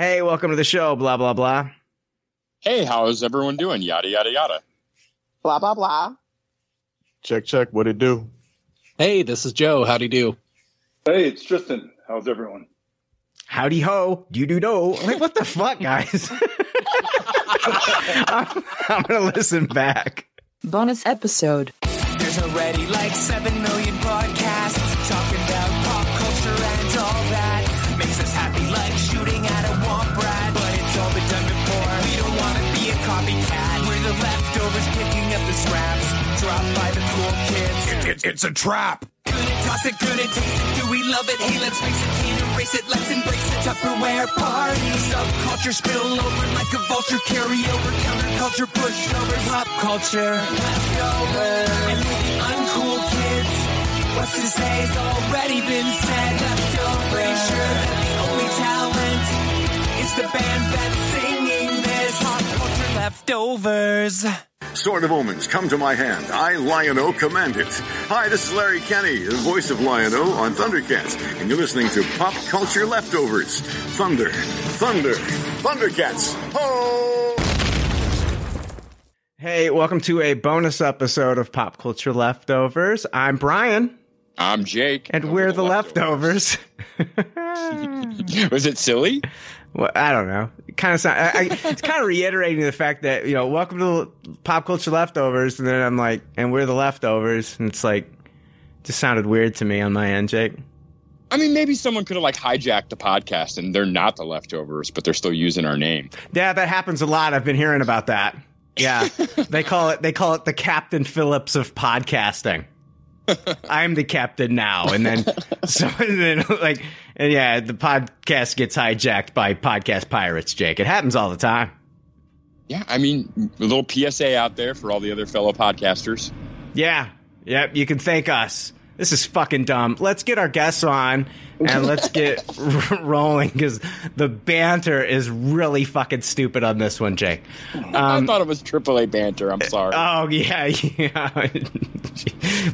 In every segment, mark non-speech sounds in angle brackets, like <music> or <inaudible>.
Hey, welcome to the show. Blah blah blah. Hey, how's everyone doing? Yada yada yada. Blah blah blah. Check check. What it do? Hey, this is Joe. Howdy do. Hey, it's Tristan. How's everyone? Howdy ho, do do do. Like what the fuck, guys? <laughs> I'm, I'm gonna listen back. Bonus episode. There's already like 7 million kids. it's a trap. Toss it, good it. Do we love it? Hey, let's face it, can't erase it. Let's embrace it. Tupperware party. Subculture spill over like a vulture. Carry over counterculture, pop culture. Leftovers. And the uncool kids, what's to say's already been said. Leftovers. Pretty sure that the only talent is the band that's leftovers. Sword of Omens, come to my hand. I, Lion-O, command it. Hi, this is Larry Kenney, the voice of Lion-O on Thundercats, and you're listening to Pop Culture Leftovers. Thunder, thunder, Thundercats. Ho! Hey, welcome to a bonus episode of Pop Culture Leftovers. I'm Brian, I'm Jake. and we're the leftovers. <laughs> <laughs> Was it silly? Well, I don't know. It kind of sound. I, I, it's kind of reiterating the fact that you know, welcome to Pop Culture Leftovers, and then I'm like, and we're the leftovers, and it's like, just sounded weird to me on my end, Jake. I mean, maybe someone could have like hijacked the podcast and they're not the leftovers, but they're still using our name. Yeah, that happens a lot. I've been hearing about that. Yeah, <laughs> they call it they call it the Captain Phillips of podcasting. <laughs> I'm the captain now, and then <laughs> so and then like and yeah, the podcast gets hijacked by podcast pirates. Jake, it happens all the time. Yeah, I mean, a little PSA out there for all the other fellow podcasters. Yeah, yep. You can thank us. This is fucking dumb. Let's get our guests on and let's get <laughs> r- rolling because the banter is really fucking stupid on this one, Jake. I thought it was AAA banter. I'm sorry. Oh yeah, <laughs> yeah.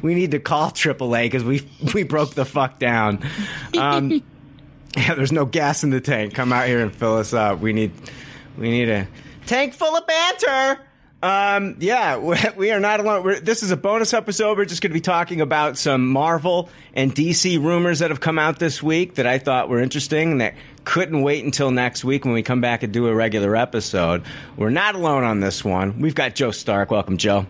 we need to call AAA because we we broke the fuck down. Um, <laughs> yeah, there's no gas in the tank. Come out here and fill us up. We need we need a tank full of banter. Um, yeah, <laughs> we, are not alone. We're, this is a bonus episode. We're just going to be talking about some Marvel and DC rumors that have come out this week that I thought were interesting and that couldn't wait until next week when we come back and do a regular episode. We're not alone on this one. We've got Joe Stark. Welcome, Joe.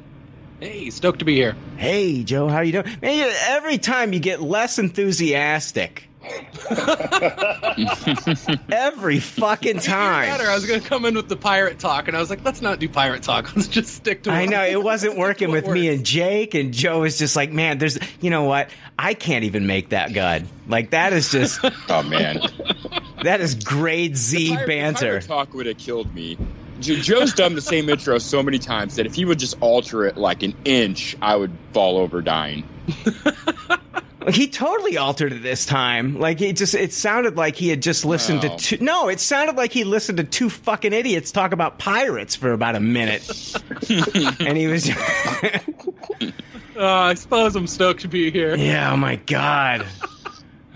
Hey, stoked to be here. Hey, Joe, how you doing? Man, every time you get less enthusiastic. <laughs> every fucking time. Better. I was going to come in with the pirate talk, and I was like, let's not do pirate talk. <laughs> Let's just stick to. I know it <laughs> wasn't working what with me and Jake, and Joe is just like, man, there's, you know what? I can't even make that good. Like that is just, oh man, that is grade Z Pirate- banter. Pirate talk would have killed me. Joe's done the same intro so many times that if he would just alter it like an inch, I would fall over dying. He totally altered it this time. Like it just, it sounded like he had just listened No. to two. No, it sounded like he listened to two fucking idiots talk about pirates for about a minute, <laughs> and he was. <laughs> <laughs> Uh, I suppose I'm stoked to be here. Yeah, oh my god.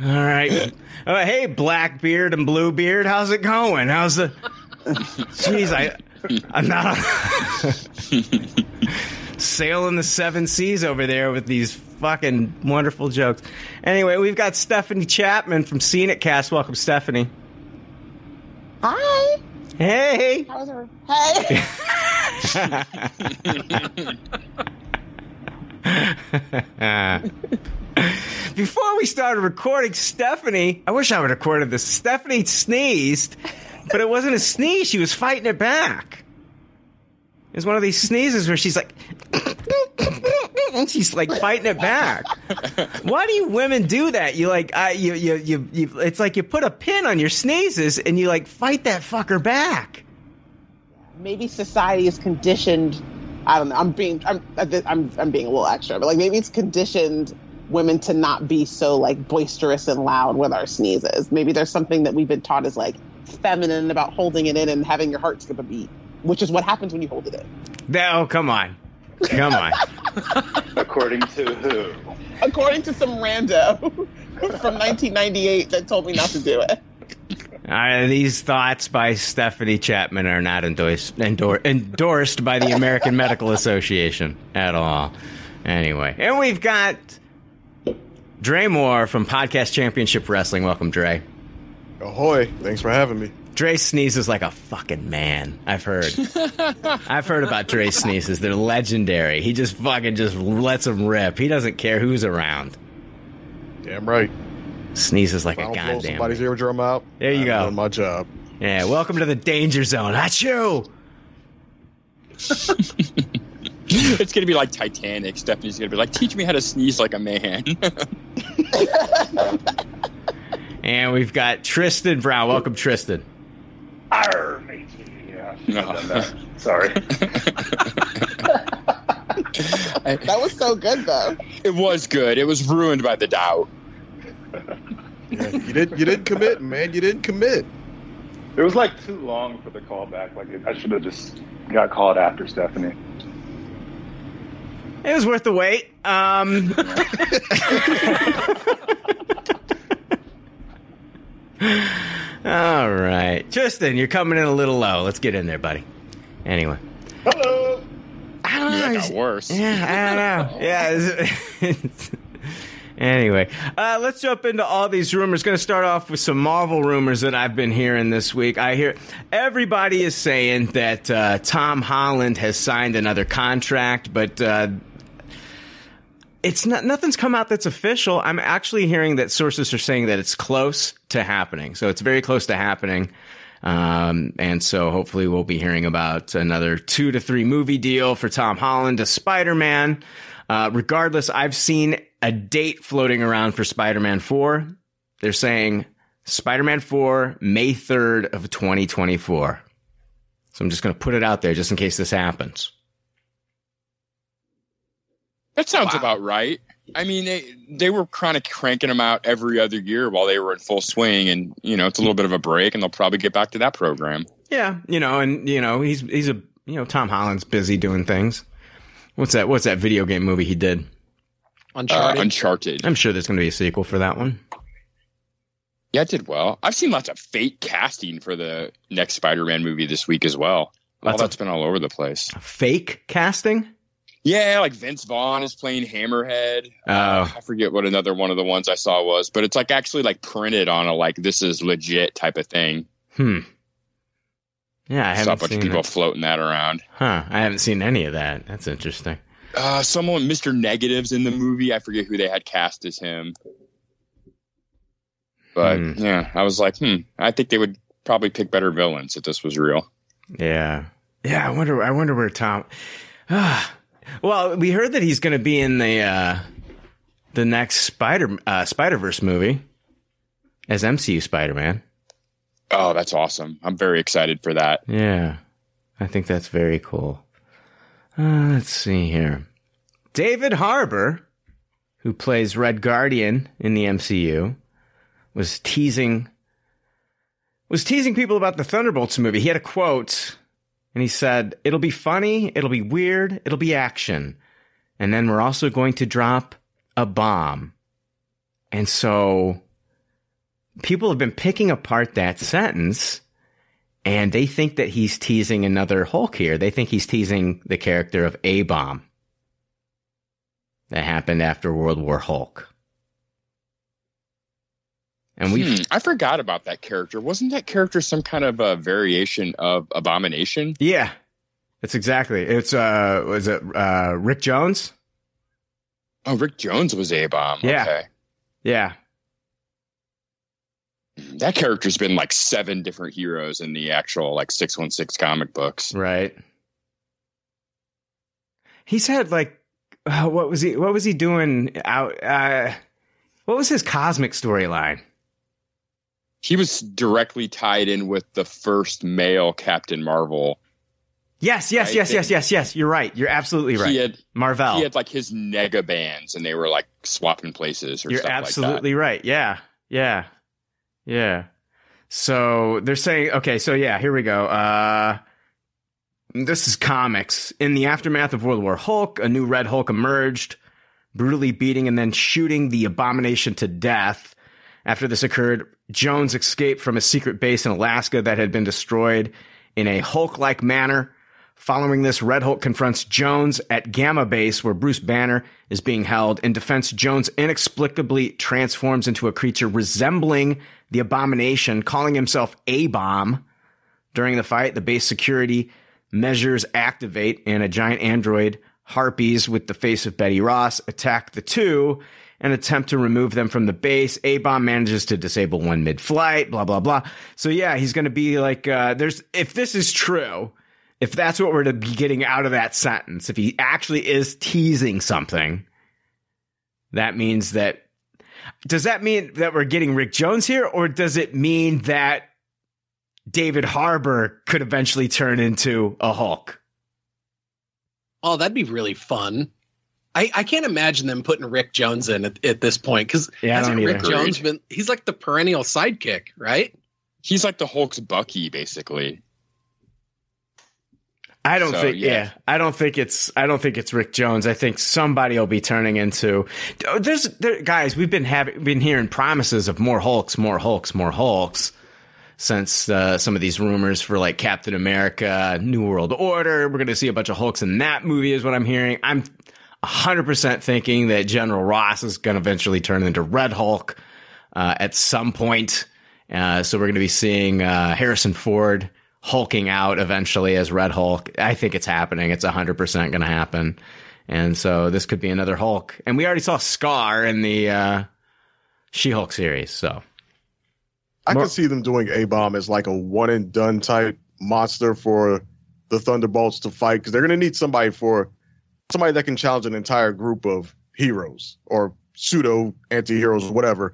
All right. Uh, hey, Blackbeard and Bluebeard, how's it going? How's the Jeez, I I'm not sailing the seven seas over there with these fucking wonderful jokes. Anyway, we've got Stephanie Chapman from Scenic Cast. Welcome, Stephanie. Hi. Hey. How's her? Hey. <laughs> Before we started recording, Stephanie, I wish I would have recorded this. Stephanie sneezed, but it wasn't a sneeze. She was fighting it back. It was one of these sneezes where she's like, <coughs> and she's like fighting it back. Why do you women do that? You like, I, you, you, you, you, it's like you put a pin on your sneezes and you like fight that fucker back. maybe society is conditioned. I don't know. I'm being I'm I'm I'm being a little extra, but like maybe it's conditioned women to not be so like boisterous and loud with our sneezes. Maybe there's something that we've been taught as like feminine about holding it in and having your heart skip a beat, which is what happens when you hold it in. No, come on. Come on. <laughs> According to who? According to some rando <laughs> from 1998 that told me not to do it. Uh, these thoughts by Stephanie Chapman are not endorsed, endor- endorsed by the American Medical <laughs> Association at all. Anyway, and we've got Dre Moore from Podcast Championship Wrestling. Welcome, Dre. Ahoy! Thanks for having me. Dre sneezes like a fucking man. I've heard. <laughs> I've heard about Dre sneezes. They're legendary. He just fucking just lets them rip. He doesn't care who's around. Damn right. Sneezes like If I a don't blow goddamn. somebody's eardrum out. There you I'm go. doing my job. Yeah, welcome to the danger zone. Achoo! <laughs> It's gonna be like Titanic. Stephanie's gonna be like, "Teach me how to sneeze like a man." <laughs> And we've got Tristan Brown. Welcome, Tristan. Arr, matey. Yeah, shouldn't that. Sorry. <laughs> <laughs> That was so good though. it was good. It was ruined by the doubt. Yeah, you didn't. You didn't commit, man. You didn't commit. It was like too long for the callback. Like I should have just got called after Stephanie. It was worth the wait. Um, <laughs> all right, Tristan, you're coming in a little low. Let's get in there, buddy. Anyway, Hello. I don't know. That He's- got worse. Yeah, I don't know. <laughs> Yeah. it's- it's- <laughs> anyway, uh, let's jump into all these rumors. Going to start off with some Marvel rumors that I've been hearing this week. I hear everybody is saying that uh, Tom Holland has signed another contract, but. Uh, it's not nothing's come out that's official. I'm actually hearing that sources are saying that it's close to happening. So it's very close to happening. Um, and so hopefully we'll be hearing about another two to three movie deal for Tom Holland as Spider-Man. Uh, regardless, I've seen a date floating around for Spider-Man 4. They're saying Spider-Man 4, May 3rd of 2024. So I'm just going to put it out there just in case this happens. That sounds about right. I mean, they they were kind of cranking them out every other year while they were in full swing, and you know, it's a little bit of a break, and they'll probably get back to that program. Yeah, you know, and you know, he's he's a you know, Tom Holland's busy doing things. What's that? What's that video game movie he did? Uh, Uncharted. Uncharted. I'm sure there's going to be a sequel for that one. Yeah, it did well. I've seen lots of fake casting for the next Spider-Man movie this week as well. All Lots of- that's been all over the place. Fake casting? Yeah, like Vince Vaughn is playing Hammerhead. Oh, I forget what another one of the ones I saw was, but it's like actually like printed on a like this is legit type of thing. hmm. Yeah, I Saw a bunch of people that. floating that around. Huh? I haven't seen any of that. That's interesting. Uh, someone, Mr. Negatives in the movie. I forget who they had cast as him. But Hmm. yeah, I was like, hmm, I think they would probably pick better villains if this was real. Yeah, yeah. I wonder. I wonder where Tom. <sighs> Ah. Well, we heard that he's going to be in the uh, the next Spider uh, Spider Verse movie as MCU Spider Man. Oh, that's awesome. I'm very excited for that. Yeah, I think that's very cool. Uh, let's see here. David Harbour, who plays Red Guardian in the MCU, was teasing was teasing people about the Thunderbolts movie. He had a quote and he said, "It'll be funny, it'll be weird, it'll be action. And then we're also going to drop a bomb." And so people have been picking apart that sentence and they think that he's teasing another Hulk here. They think he's teasing the character of A Bomb that happened after World War Hulk. And we, Hmm, I forgot about that character. Wasn't that character some kind of a variation of Abomination? yeah, that's exactly. It's uh, was it uh, Rick Jones? Oh, Rick Jones was A Bomb. Yeah. Okay. Yeah, That character's been like seven different heroes in the actual like 616 comic books. right. He's had like, uh, what was he? What was he doing out? Uh, what was his cosmic storyline? He was directly tied in with the first male Captain Marvel. Yes, yes, Right, yes, yes, yes, yes. You're right. You're absolutely right. He had Marvel. he had like his nega bands and they were like swapping places or You're absolutely right. Yeah. Yeah. Yeah. So they're saying, okay, so yeah, here we go. Uh, this is comics. In the aftermath of World War Hulk, a new Red Hulk emerged, brutally beating and then shooting the abomination to death. After this occurred, Jones escaped from a secret base in Alaska that had been destroyed in a Hulk like manner. Following this, Red Hulk confronts Jones at Gamma Base, where Bruce Banner is being held. In defense, Jones inexplicably transforms into a creature resembling the Abomination, calling himself A Bomb. During the fight, the base security measures activate, and a giant android, Harpies with the face of Betty Ross, attack the two and attempt to remove them from the base. A bomb manages to disable one mid flight, blah, blah, blah. So, yeah, he's going to be like, uh, there's, if this is true, if that's what we're to be getting out of that sentence, if he actually is teasing something, that means that, does that mean that we're getting Rick Jones here, or does it mean that David Harbour could eventually turn into a Hulk? Oh, that'd be really fun. I, I can't imagine them putting Rick Jones in at, at this point because Yeah, hasn't don't Rick either. Jones been? He's like the perennial sidekick, right? He's like the Hulk's Bucky, basically. I don't So, think. Yeah. yeah. I don't think it's. I don't think it's Rick Jones. I think somebody will be turning into. There's there, guys. We've been having been hearing promises of more Hulks, more Hulks, more Hulks since uh, some of these rumors for like Captain America, New World Order. We're going to see a bunch of Hulks in that movie, is what I'm hearing. I'm 100% thinking that General Ross is going to eventually turn into Red Hulk uh, at some point. Uh, so we're going to be seeing uh, Harrison Ford hulking out eventually as Red Hulk. I think it's happening. It's 100% going to happen. And so this could be another Hulk. And we already saw Scar in the uh, She Hulk series. So I Mar- can see them doing A Bomb as like a one and done type monster for the Thunderbolts to fight because they're going to need somebody for somebody that can challenge an entire group of heroes or pseudo anti-heroes or whatever.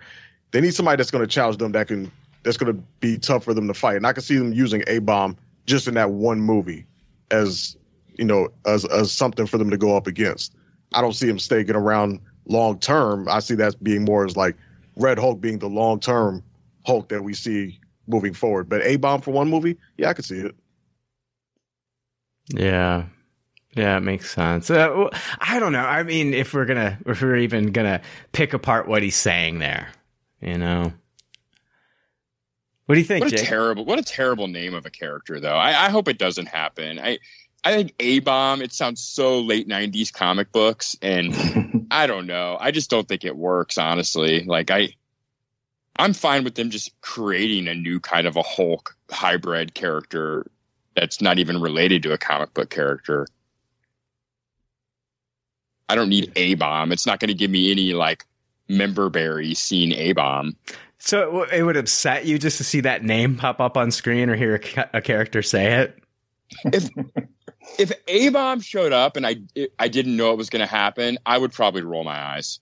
They need somebody that's going to challenge them that can that's going to be tough for them to fight. And I can see them using A Bomb just in that one movie as you know as as something for them to go up against. I don't see him staying around long term. I see that being more as like Red Hulk being the long term Hulk that we see moving forward. But A Bomb for one movie, yeah, I could see it. Yeah. Yeah, it makes sense. Uh, I don't know. I mean, if we're gonna, if we're even gonna pick apart what he's saying there, you know, what do you think, What a Jake? terrible, what a terrible name of a character, though. I, I hope it doesn't happen. I, I think A Bomb. It sounds so late '90s comic books, and <laughs> I don't know. I just don't think it works, honestly. Like I, I'm fine with them just creating a new kind of a Hulk hybrid character that's not even related to a comic book character. I don't need A Bomb. It's not going to give me any like member berry seeing A Bomb. so it, w- it would upset you just to see that name pop up on screen or hear a, ca- a character say it. if <laughs> if A Bomb showed up and I I didn't know it was going to happen, I would probably roll my eyes.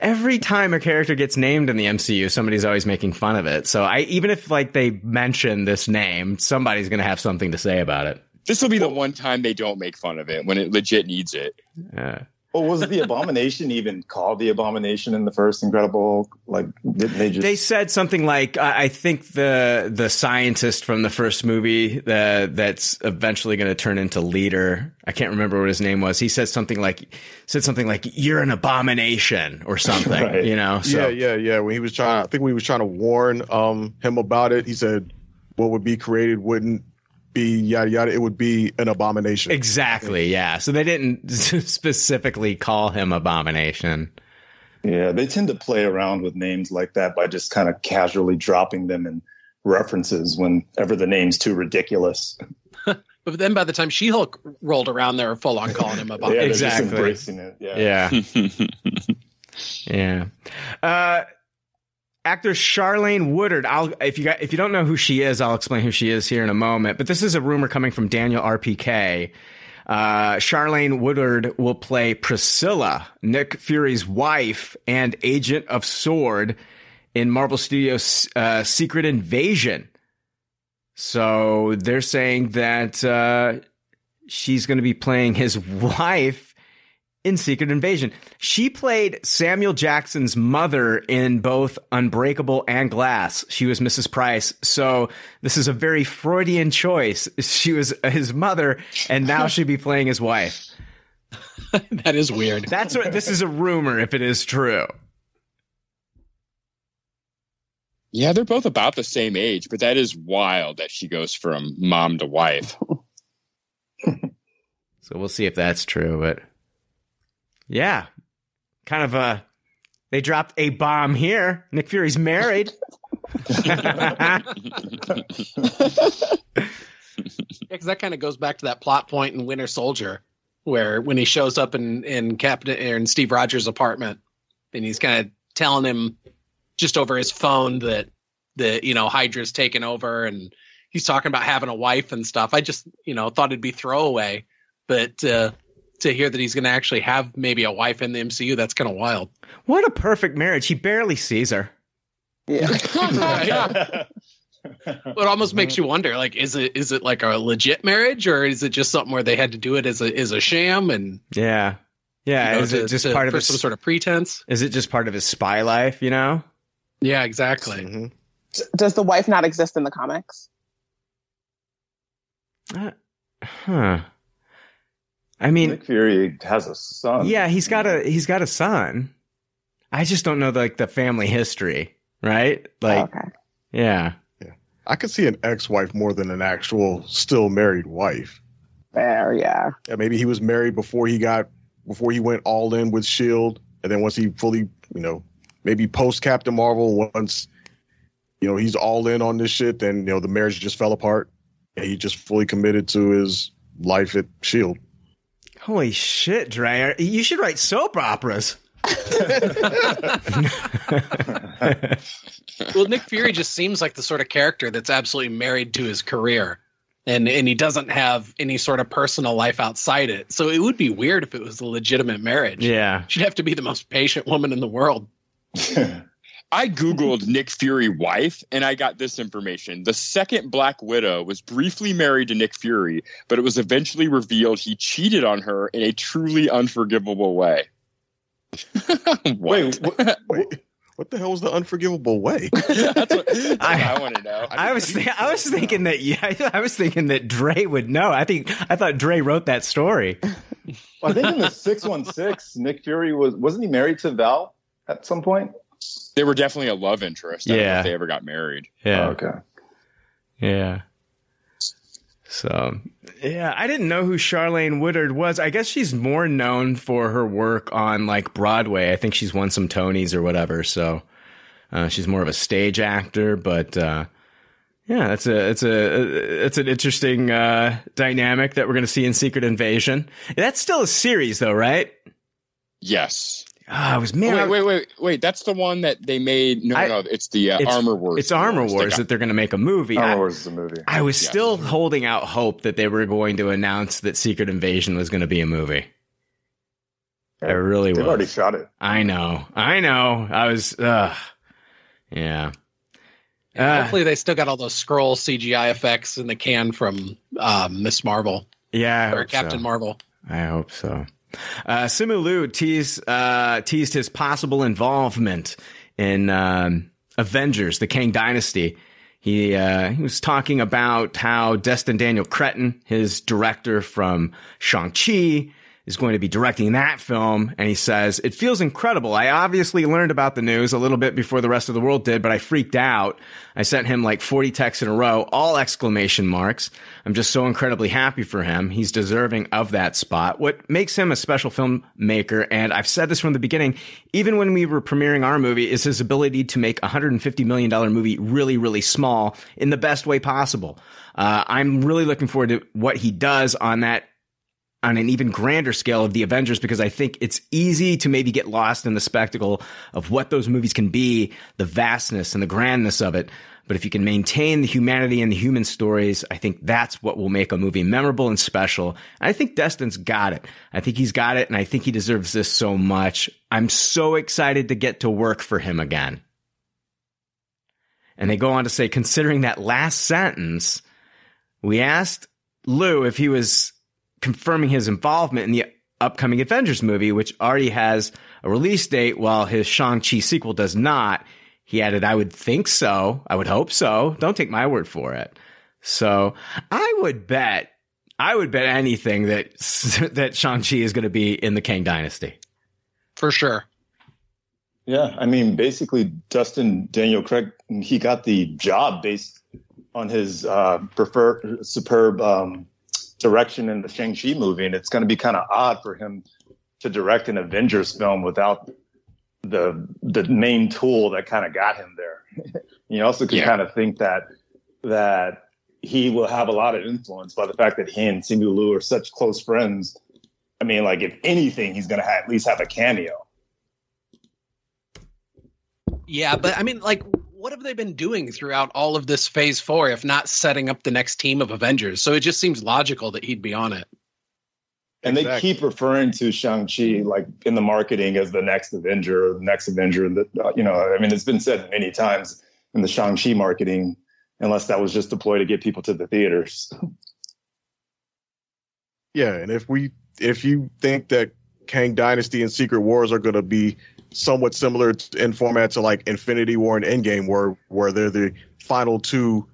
Every time a character gets named in the MCU, somebody's always making fun of it. So I, even if like they mention this name, somebody's gonna have something to say about it. This will be the one time they don't make fun of it when it legit needs it. Uh, Well, was the abomination <laughs> even called the abomination in the first Incredible? Hulk? Like, didn't they just? They said something like, I I think the the scientist from the first movie the, that's eventually going to turn into leader. I can't remember what his name was. He said something like said something like "You're an abomination" or something. <laughs> Right. You know. So Yeah, yeah, yeah. When he was trying, I think we was trying to warn um him about it. He said, "What would be created wouldn't be yada yada. It would be an abomination." exactly. Yeah. So they didn't <laughs> specifically call him abomination. yeah, they tend to play around with names like that by just kind of casually dropping them in references whenever the name's too ridiculous. <laughs> But then by the time She Hulk rolled around, they were full on calling him about Yeah, Exactly. just embracing it. Yeah. Yeah. <laughs> Yeah. Uh, actor Charlayne Woodard. I'll if you got if you don't know who she is, I'll explain who she is here in a moment. But this is a rumor coming from Daniel RPK. Uh, Charlayne Woodard will play Priscilla, Nick Fury's wife and agent of Sword in Marvel Studios' uh, Secret Invasion. So they're saying that uh, she's going to be playing his <laughs> wife in Secret Invasion. She played Samuel Jackson's mother in both Unbreakable and Glass. She was Mrs. Price. So this is a very Freudian choice. <laughs> She was his mother, and now she'd be playing his wife. <laughs> that is weird. That's what this is a rumor if it is true. Yeah, they're both about the same age, but that is wild that she goes from mom to wife. <laughs> So we'll see if that's true. But yeah, kind of a they dropped a bomb here. Nick Fury's married. <laughs> because that kind of goes back to that plot point in Winter Soldier, where when he shows up in in Captain or in Steve Rogers' apartment, and he's kind of telling him just over his phone that the you know Hydra's taken over, and he's talking about having a wife and stuff. I just you know thought it'd be throwaway, but uh, to hear that he's going to actually have maybe a wife in the MCU, that's kind of wild. what a perfect marriage. He barely sees her. Yeah. <laughs> It almost makes you wonder, like, is it is it like a legit marriage, or is it just something where they had to do it as a as a sham and Yeah. Yeah. you know, is it just to- part of for his some sort of pretense? Is it just part of his spy life, you know? Yeah, exactly. Mhm. Does the wife not exist in the comics? Uh, huh. I mean, Nick Fury has a son. yeah, he's got a he's got a son. I just don't know the, like the family history, right? Like, okay. yeah. I could see an ex-wife more than an actual still married wife. Fair, yeah. Yeah, maybe he was married before he got before he went all in with Shield, and then once he fully, you know, maybe post Captain Marvel, once you know he's all in on this shit, then you know the marriage just fell apart, and he just fully committed to his life at Shield. Holy shit, Dreyer. You should write soap operas. <laughs> well, Nick Fury just seems like the sort of character that's absolutely married to his career. And and he doesn't have any sort of personal life outside it. So it would be weird if it was a legitimate marriage. Yeah. She'd have to be the most patient woman in the world. <laughs> I Googled Nick Fury wife and I got this information. The second Black Widow was briefly married to Nick Fury, but it was eventually revealed he cheated on her in a truly unforgivable way. <laughs> what? Wait, wh- <laughs> Wait, what the hell was the unforgivable way? <laughs> that's what, that's I- I, want to know. I was th- I was thinking that yeah, I was thinking that Dre would know. I think I thought Dre wrote that story. I think in the six one six, Nick Fury was wasn't he married to Val at some point? They were definitely a love interest. I don't know Yeah. if they ever got married. Yeah. Oh, okay. Yeah. So, yeah, I didn't know who Charlayne Woodard was. I guess she's more known for her work on like Broadway. I think she's won some Tonys or whatever. So, uh, she's more of a stage actor, but, uh, yeah, that's a, it's a, it's an interesting, uh, dynamic that we're going to see in Secret Invasion. That's still a series though, right? Yes. Ah, I was man. I- wait, wait, wait, wait. That's the one that they made. No, I- no, it's the uh, it's- Armor Wars. It's Armor They Wars got- that they're going to make a movie. Armor I- Wars is a movie. I was Yeah. still holding out hope that they were going to announce that Secret Invasion was going to be a movie. I really They've was. already shot it. I know. I know. I was. Uh, yeah. Uh, Hopefully, they still got all those scroll CGI effects in the can from um, Miss Marvel yeah. I or hope Captain so. Marvel. I hope so. Uh, Simu Liu teased, uh, teased his possible involvement in um, Avengers: The Kang Dynasty. He uh, he was talking about how Destin Daniel Cretton, his director from Shang Chi, is going to be directing that film, and he says it feels incredible. I obviously learned about the news a little bit before the rest of the world did, but I freaked out. I sent him like 40 texts in a row, all exclamation marks. I'm just so incredibly happy for him. He's deserving of that spot. What makes him a special filmmaker, and I've said this from the beginning, even when we were premiering our movie, is his ability to make a $150 million movie really, really small in the best way possible. Uh, I'm really looking forward to what he does on that on an even grander scale of the Avengers because I think it's easy to maybe get lost in the spectacle of what those movies can be, the vastness and the grandness of it. But if you can maintain the humanity and the human stories, I think that's what will make a movie memorable and special. And I think Destin's got it. I think he's got it and I think he deserves this so much. I'm so excited to get to work for him again. And they go on to say, considering that last sentence, we asked Liu if he was confirming his involvement in the upcoming Avengers movie, which already has a release date, while his Shang-Chi sequel does not. He added, I would think so. I would hope so. Don't take my word for it. So I would bet, I would bet anything that, <laughs> that Shang-Chi is going to be in the Kang Dynasty. For sure. Yeah, I mean, basically, Dustin Daniel Craig he got the job based on his uh, prefer superb um, direction in the Shang Chi movie, and it's going to be kind of odd for him to direct an Avengers film without the the main tool that kind of got him there. <laughs> you also can Yeah. kind of think that that he will have a lot of influence by the fact that he and Simu Liu are such close friends. I mean, like if anything, he's going to at least have a cameo. Yeah, but I mean, like, what have they been doing throughout all of this Phase Four, if not setting up the next team of Avengers? So it just seems logical that he'd be on it. And they Exactly. keep referring to Shang-Chi like in the marketing as the next Avenger or the next Avenger. That uh, you know, I mean, it's been said many times in the Shang-Chi marketing, unless that was just deployed to get people to the theaters. Yeah, and if we if you think that Kang Dynasty and Secret Wars are going to be somewhat similar in format to like Infinity War and Endgame, where where they're the final two,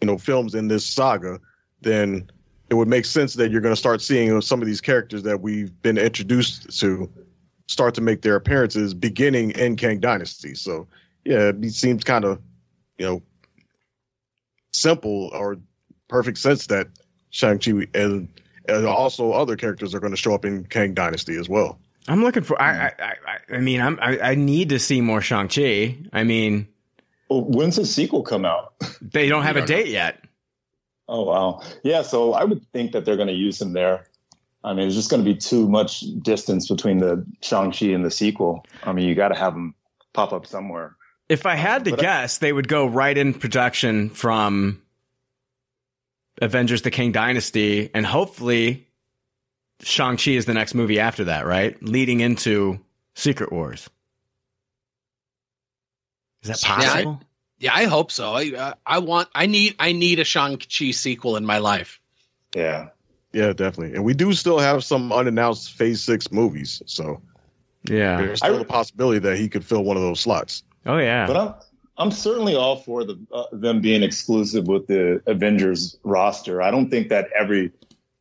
you know, films in this saga, then it would make sense that you're going to start seeing some of these characters that we've been introduced to start to make their appearances beginning in Kang Dynasty. So yeah, it seems kind of you know simple or perfect sense that Shang Chi and and also other characters are going to show up in Kang Dynasty as well. I'm looking for. Mm. I. I. I, I mean, I'm. I, I need to see more Shang Chi. I mean, Well, when's the sequel come out? <laughs> they don't have a don't know. date yet. Oh wow, yeah. So I would think that they're going to use him there. I mean, there's just going to be too much distance between the Shang-Chi and the sequel. I mean, you got to have him pop up somewhere. If I had to But I- guess, they would go right in production from Avengers: The Kang Dynasty, and hopefully Shang Chi is the next movie after that, right? Leading into Secret Wars. Is that Yeah, I- possible? Yeah, I hope so. I uh, I want I need I need a Shang Chi sequel in my life. Yeah. Yeah, definitely. And we do still have some unannounced Phase Six movies, so yeah. there's still I- a possibility that he could fill one of those slots. Oh yeah. But I'm I'm certainly all for the uh, them being exclusive with the Avengers roster. I don't think that every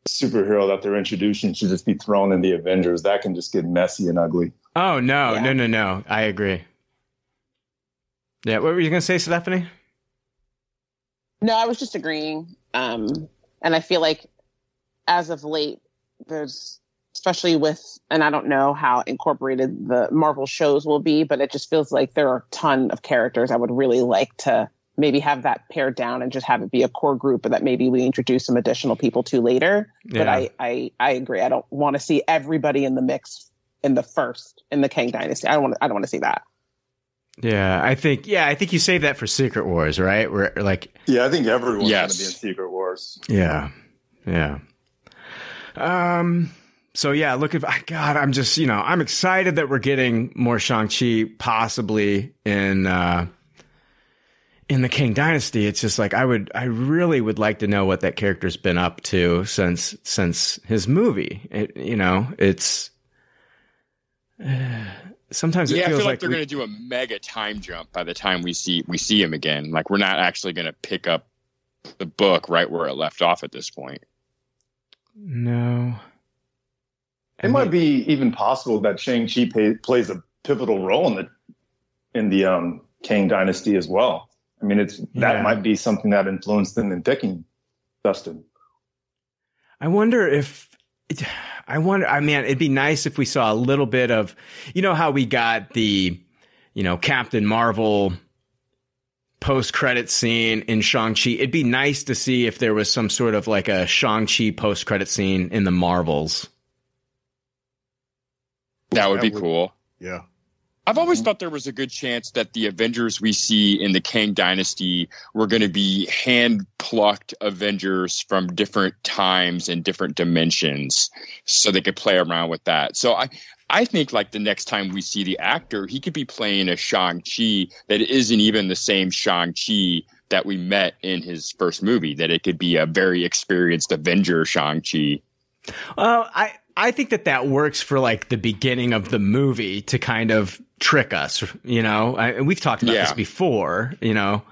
superhero that they're introducing should just be thrown in the Avengers. That can just get messy and ugly. oh no, Yeah. no, no, no. I agree. Yeah. What were you gonna say, Stephanie? No, I was just agreeing. Um, and I feel like as of late, there's especially with, and I don't know how incorporated the Marvel shows will be, but it just feels like there are a ton of characters I would really like to maybe have that pared down and just have it be a core group, but that maybe we introduce some additional people to later. But I, I, I agree. I don't want to see everybody in the mix in the first in the Kang Dynasty. I don't want. I don't want to see that. Yeah, I think. Yeah, I think you saved that for Secret Wars, right? Where like Yeah, I think everyone's Yes. going to be in Secret Wars. Yeah. Yeah. Um so yeah, look at God, I'm just, you know, I'm excited that we're getting more Shang-Chi possibly in uh in the Kang Dynasty. It's just like I would I really would like to know what that character's been up to since since his movie. It, you know, it's <sighs> sometimes it yeah, I feels feel like, like, they're we- going to do a mega time jump by the time we see we see him again. Like we're not actually going to pick up the book right where it left off at this point. no. It might be even possible that Shang Chi pay, plays a pivotal role in the in the um, Kang Dynasty as well. I mean, it's that Yeah. might be something that influenced them in picking Destin. I wonder if I wonder. I mean, it'd be nice if we saw a little bit of, you know, how we got the, you know, Captain Marvel post credit scene in Shang Chi. It'd be nice to see if there was some sort of like a Shang Chi post credit scene in the Marvels. That would That be would- cool. Yeah. I've always mm-hmm. thought there was a good chance that the Avengers we see in the Kang Dynasty were going to be hand plucked Avengers from different times and different dimensions so they could play around with that. So I, I think like the next time we see the actor, he could be playing a Shang-Chi that isn't even the same Shang-Chi that we met in his first movie, that it could be a very experienced Avenger Shang-Chi. Well, I I think that that works for like the beginning of the movie to kind of trick us, you know. I, and we've talked about Yeah. this before, you know.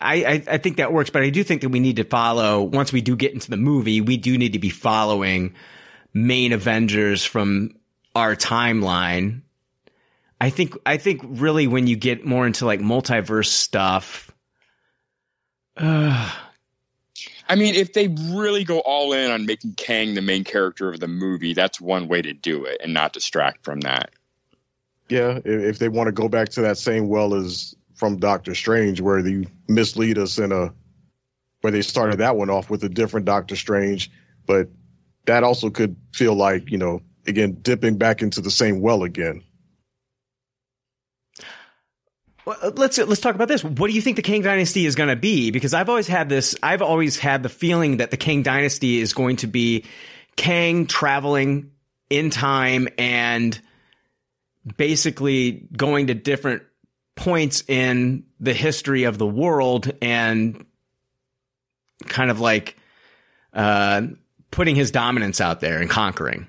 I, I I think that works, but I do think that we need to follow once we do get into the movie, we do need to be following main Avengers from our timeline. I think I think really when you get more into like multiverse stuff, <sighs> uh, I mean, if they really go all in on making Kang the main character of the movie, that's one way to do it and not distract from that. Yeah, if, they want to go back to that same well as from Doctor Strange, where they mislead us in a where they started that one off with a different Doctor Strange, but that also could feel like you know again dipping back into the same well again. Well, uh, let's let's talk about this. What do you think the Kang Dynasty is going to be? Because I've always had this. I've always had the feeling that the Kang Dynasty is going to be Kang traveling in time and basically going to different points in the history of the world and kind of like uh, putting his dominance out there and conquering.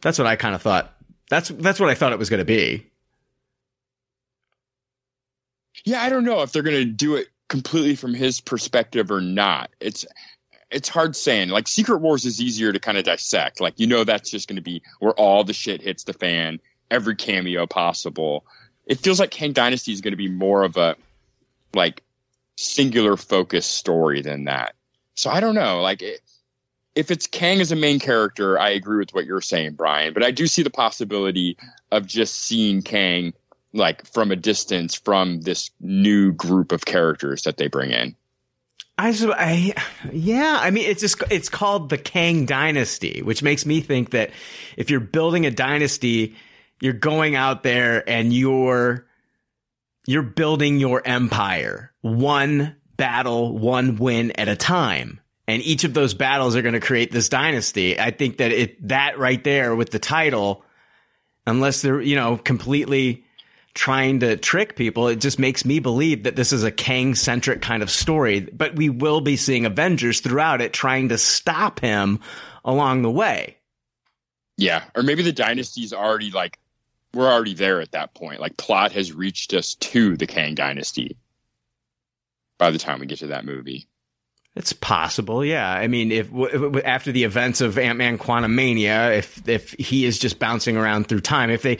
That's what I kind of thought. That's that's what I thought it was going to be. Yeah, I don't know if they're going to do it completely from his perspective or not. It's it's hard saying. Like Secret Wars is easier to kind of dissect. Like you know that's just going to be where all the shit hits the fan, every cameo possible. It feels like Kang Dynasty is going to be more of a like singular focus story than that. So I don't know. Like it, if it's Kang as a main character, I agree with what you're saying, Brian. But I do see the possibility of just seeing Kang like from a distance from this new group of characters that they bring in. I, I, yeah, I mean, it's just, it's called the Kang Dynasty, which makes me think that if you're building a dynasty, you're going out there and you're, you're building your empire one battle, one win at a time. And each of those battles are going to create this dynasty. I think that it, that right there with the title, unless they're, you know, completely trying to trick people. It just makes me believe that this is a Kang centric kind of story, but we will be seeing Avengers throughout it trying to stop him along the way. Yeah. Or maybe the dynasty's already like, we're already there at that point. Like plot has reached us to the Kang dynasty by the time we get to that movie. It's possible, yeah. I mean, if, if after the events of Ant Man Quantumania, if if he is just bouncing around through time, if they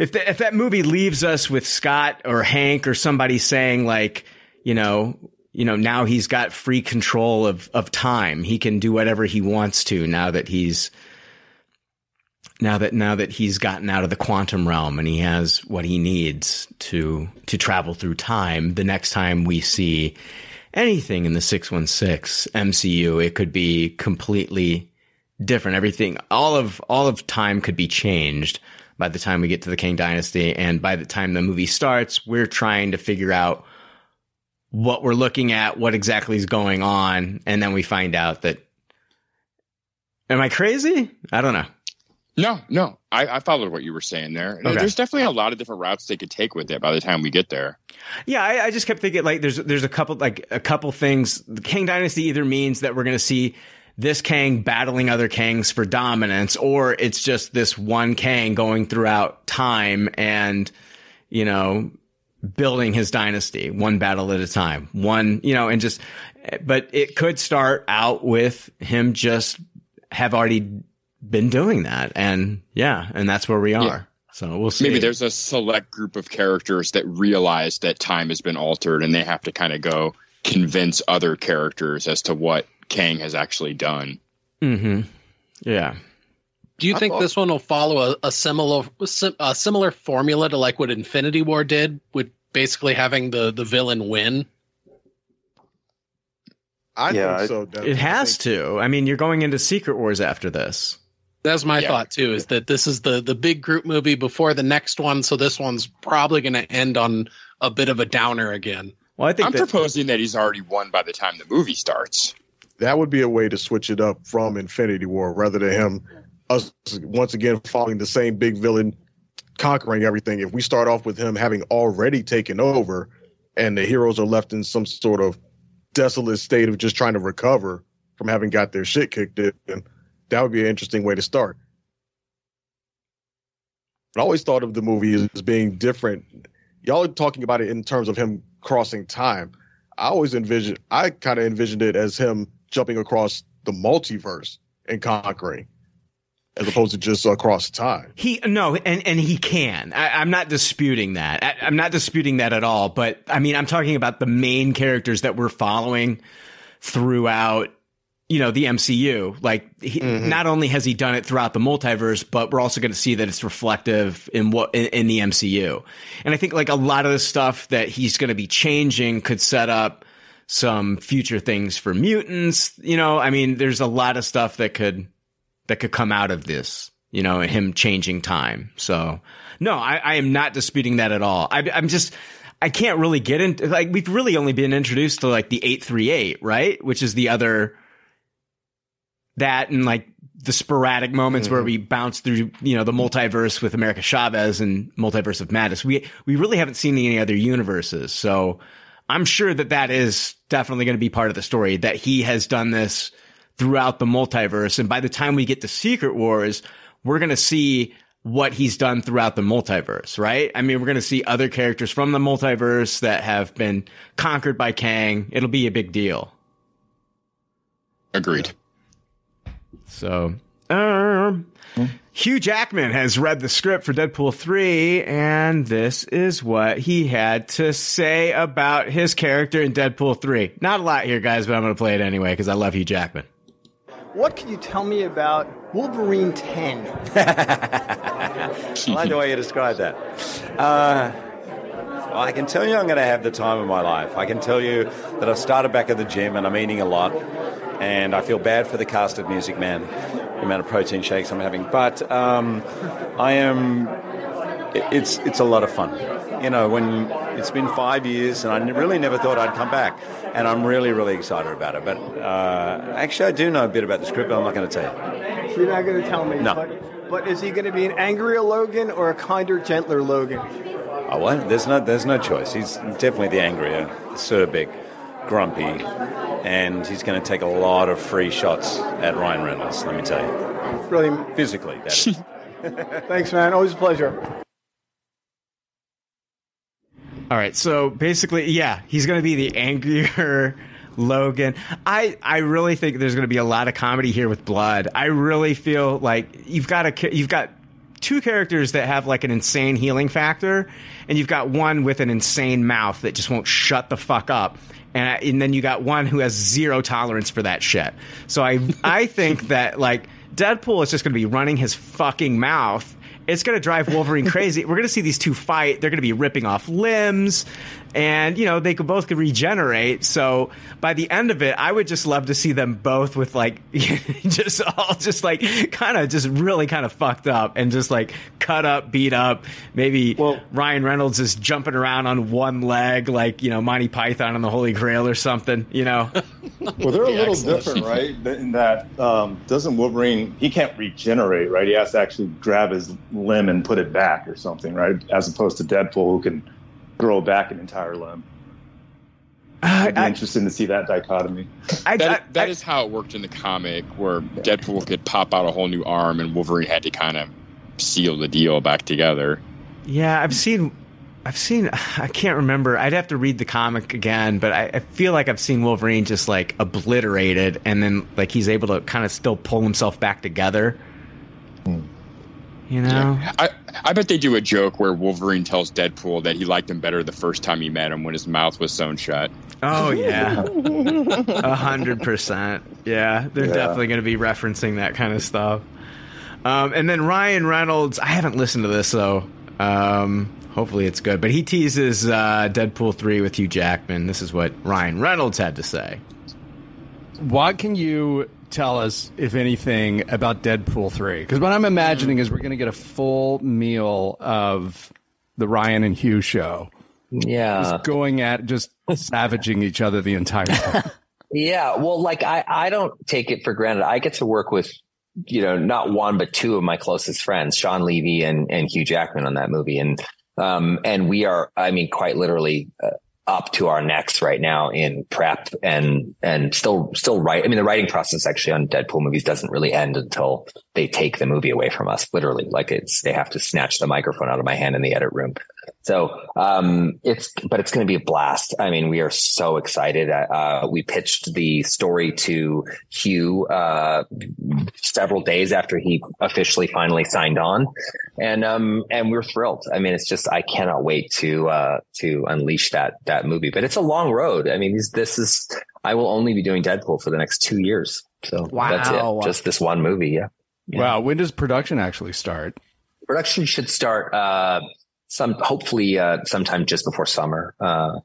if the, if that movie leaves us with Scott or Hank or somebody saying like, you know, you know, now he's got free control of of time. He can do whatever he wants to now that he's now that now that he's gotten out of the quantum realm and he has what he needs to to travel through time. The next time we see anything in the 616 MCU, it could be completely different. Everything all of all of time could be changed by the time we get to the Kang Dynasty. And by the time the movie starts, we're trying to figure out what we're looking at, what exactly is going on. And then we find out that. Am I crazy? I don't know. No, no. I, I followed what you were saying there. Okay. There's definitely a lot of different routes they could take with it by the time we get there. Yeah, I, I just kept thinking like there's there's a couple like a couple things. The Kang Dynasty either means that we're going to see this Kang battling other Kangs for dominance, or it's just this one Kang going throughout time and you know building his dynasty one battle at a time, one you know, and just. But it could start out with him just have already been doing that, and yeah, and that's where we are. Yeah. So we'll see. Maybe there's a select group of characters that realize that time has been altered and they have to kind of go convince other characters as to what Kang has actually done. Mm-hmm. Yeah. Do you I think thought- this one will follow a, a similar a similar formula to like what Infinity War did, with basically having the the villain win? I Yeah, think so. Dennis. It has to. I mean, you're going into Secret Wars after this. That's my Yeah. thought too. Is that this is the the big group movie before the next one, so this one's probably going to end on a bit of a downer again. Well, I think I'm that, proposing that he's already won by the time the movie starts. That would be a way to switch it up from Infinity War rather than him us once again following the same big villain conquering everything. If we start off with him having already taken over and the heroes are left in some sort of desolate state of just trying to recover from having got their shit kicked in, that would be an interesting way to start. I always thought of the movie as being different. Y'all are talking about it in terms of him crossing time. I always envisioned, I kind of envisioned it as him jumping across the multiverse and conquering. as opposed to just across time. He no, and and he can. I, I'm not disputing that. I, I'm not disputing that at all. But I mean, I'm talking about the main characters that we're following throughout. You know the MCU. Like, he, mm-hmm. not only has he done it throughout the multiverse, but we're also going to see that it's reflective in what in, in the MCU. And I think like a lot of the stuff that he's going to be changing could set up some future things for mutants. You know, I mean, there's a lot of stuff that could that could come out of this, you know, him changing time. So, no, I, I am not disputing that at all. I, I'm just, I can't really get into, like, we've really only been introduced to, like, the 838, right? Which is the other, that and, like, the sporadic moments where mm-hmm. we bounce through, you know, the multiverse with America Chavez and Multiverse of Madness. We, we really haven't seen any other universes. So I'm sure that that is definitely going to be part of the story that he has done this throughout the multiverse. And by the time we get to Secret Wars, we're going to see what he's done throughout the multiverse, right? I mean, we're going to see other characters from the multiverse that have been conquered by Kang. It'll be a big deal. Agreed. So, um, Hugh Jackman has read the script for Deadpool 3, and this is what he had to say about his character in Deadpool 3. Not a lot here, guys, but I'm going to play it anyway because I love Hugh Jackman. What can you tell me about Wolverine 10? <laughs> I like the way you describe that. Uh, I can tell you I'm going to have the time of my life. I can tell you that I've started back at the gym and I'm eating a lot. And I feel bad for the cast of Music Man, the amount of protein shakes I'm having. But um, I am. It's it's a lot of fun. You know, when it's been five years, and I really never thought I'd come back, and I'm really really excited about it. But uh, actually, I do know a bit about the script, but I'm not going to tell you. You're not going to tell me. No. But, but is he going to be an angrier Logan or a kinder, gentler Logan? Oh, well, there's no, there's no choice. He's definitely the angrier, acerbic, grumpy, and he's going to take a lot of free shots at Ryan Reynolds. Let me tell you, Brilliant. physically. That is. <laughs> Thanks, man. Always a pleasure. All right, so basically, yeah, he's going to be the angrier <laughs> Logan. I I really think there's going to be a lot of comedy here with blood. I really feel like you've got a you've got two characters that have like an insane healing factor, and you've got one with an insane mouth that just won't shut the fuck up. And, I, and then you got one who has zero tolerance for that shit. So I <laughs> I think that like Deadpool is just going to be running his fucking mouth it's going to drive Wolverine crazy. We're going to see these two fight. They're going to be ripping off limbs, and you know they could both could regenerate. So by the end of it, I would just love to see them both with like <laughs> just all just like kind of just really kind of fucked up and just like cut up, beat up. Maybe Ryan Reynolds is jumping around on one leg, like you know Monty Python on the Holy Grail or something. You know. <laughs> Well, they're a little excellent. different, right? In that um, doesn't Wolverine? He can't regenerate, right? He has to actually grab his limb and put it back or something, right? As opposed to Deadpool, who can grow back an entire limb. Uh, It'd be interesting to see that dichotomy. I, That, that is how it worked in the comic, where Deadpool could pop out a whole new arm, and Wolverine had to kind of seal the deal back together. Yeah, I've seen, I've seen. <sighs> I can't remember. I'd have to read the comic again, but I, I feel like I've seen Wolverine just like obliterated, and then like he's able to kind of still pull himself back together. Hmm. You know, I, I bet they do a joke where Wolverine tells Deadpool that he liked him better the first time he met him when his mouth was sewn shut. Oh <laughs> yeah, <laughs> a hundred percent. Yeah, they're Yeah. definitely going to be referencing that kind of stuff. Um, and then Ryan Reynolds. I haven't listened to this though. Um, hopefully it's good. But he teases uh, Deadpool three with Hugh Jackman. This is what Ryan Reynolds had to say. What can you tell us, if anything, about Deadpool 3? Because what I'm imagining is we're going to get a full meal of the Ryan and Hugh show. Yeah. Just going at, just savaging each other the entire time. <laughs> Yeah, well, like I, I don't take it for granted. I get to work with, you know, not one but two of my closest friends, Shawn Levy and and Hugh Jackman on that movie, and um and we are, I mean, quite literally uh, up to our necks right now in prep and and still still write. I mean, the writing process actually on Deadpool movies doesn't really end until they take the movie away from us. Literally, like it's they have to snatch the microphone out of my hand in the edit room. So um, it's, but it's going to be a blast. I mean, we are so excited. Uh, we pitched the story to Hugh uh, several days after he officially finally signed on, and um, and we're thrilled. I mean, it's just I cannot wait to uh, to unleash that that movie. But it's a long road. I mean, this, this is I will only be doing Deadpool for the next two years. So that's it. Just this one movie. Yeah. Wow. When does production actually start? production should start uh some hopefully uh sometime just before summer uh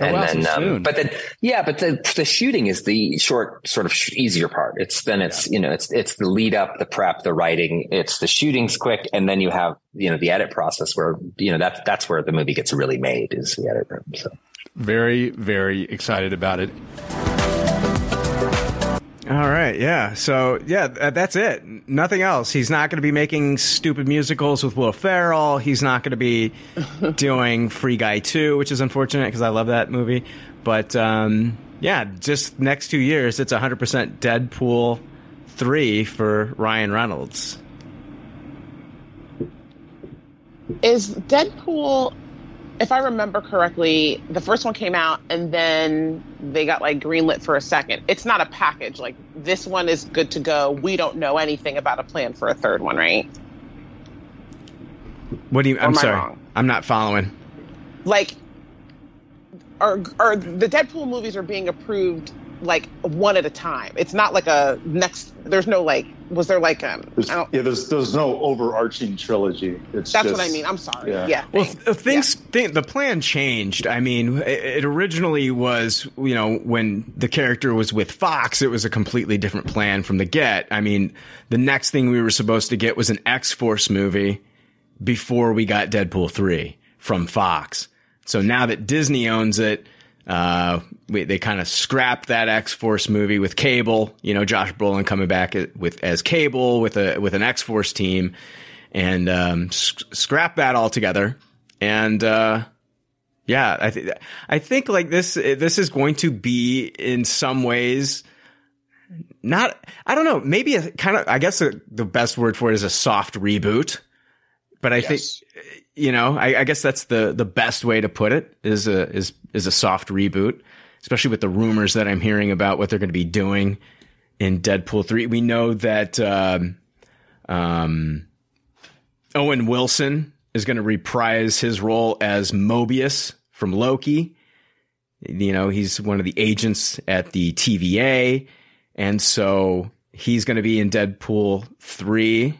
and wow, so then um, soon. but then yeah but the the shooting is the short sort of sh- easier part it's then it's you know it's it's the lead up the prep the writing it's the shooting's quick and then you have you know the edit process where you know that's that's where the movie gets really made is the edit room so Very, very excited about it. All right, yeah. So yeah, that's it. Nothing else. He's not going to be making stupid musicals with Will Ferrell. He's not going to be <laughs> doing Free Guy Two, which is unfortunate because I love that movie. But um, yeah, just next two years, it's 100% Deadpool three for Ryan Reynolds. Is Deadpool, if I remember correctly, the first one came out and then they got like greenlit for a second. It's not a package. Like this one is good to go. We don't know anything about a plan for a third one, right? What do you? Or I'm sorry, wrong? I'm not following. Like, are are the Deadpool movies are being approved like one at a time? It's not like a next. There's no like. Was there like um? There's, yeah, there's there's no overarching trilogy. It's that's just, what I mean. I'm sorry. yeah. Yeah. Well, th- things thi- the plan changed. I mean, it, it originally was you know when the character was with Fox, it was a completely different plan from the get. I mean, the next thing we were supposed to get was an X Force movie before we got Deadpool three from Fox. So now that Disney owns it. Uh, we, they kind of scrapped that X Force movie with Cable. You know, Josh Brolin coming back with as Cable with a with an X Force team, and um, sc- scrap that altogether. And uh, yeah, I think I think like this this is going to be in some ways not I don't know maybe a kind of I guess the the best word for it is a soft reboot. But I think you know I, I guess that's the the best way to put it is a is is a soft reboot, especially with the rumors that I'm hearing about what they're going to be doing in Deadpool three. We know that um, um, Owen Wilson is going to reprise his role as Mobius from Loki. You know, he's one of the agents at the TVA. And so he's going to be in Deadpool 3.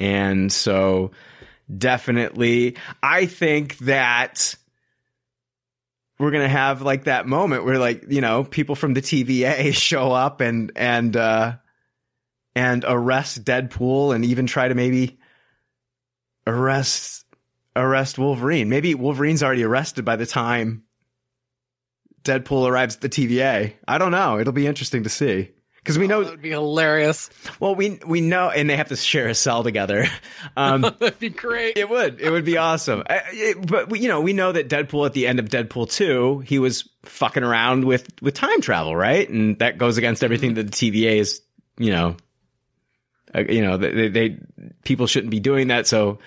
And so definitely, I think that we're to have like that moment where like, you know, people from the TVA <laughs> show up and, and, uh, and arrest Deadpool and even try to maybe arrest arrest Wolverine. Maybe Wolverine's already arrested by the time Deadpool arrives at the TVA. I don't know. It'll be interesting to see because we know That would be hilarious. well we we know and they have to share a cell together. <laughs> Um, That'd be great. it would. It would be awesome. I- it- but we, you know, we know that Deadpool at the end of Deadpool two, he was fucking around with with time travel, right? And that goes against everything that the TVA is, you know, uh, you know, they, they people shouldn't be doing that. So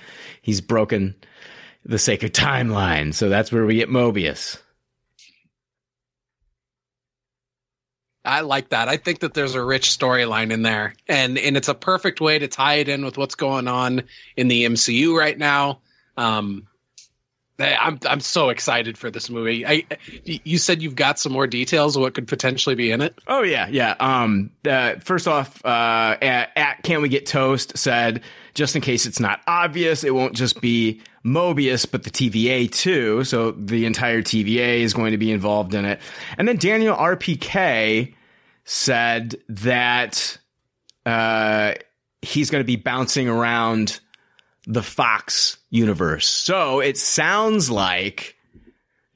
he's broken the sacred timeline. So that's where we get Mobius. I like that. I think that there's a rich storyline in there, and and it's a perfect way to tie it in with what's going on in the MCU right now. Um, I'm I'm so excited for this movie. I you said you've got some more details of what could potentially be in it. Oh yeah, yeah. Um, uh, first off, uh, at, at Can We Get Toast said, just in case it's not obvious, it won't just be Mobius, but the TVA too. So the entire TVA is going to be involved in it. And then Daniel RPK said that uh, he's going to be bouncing around the Fox universe. So it sounds like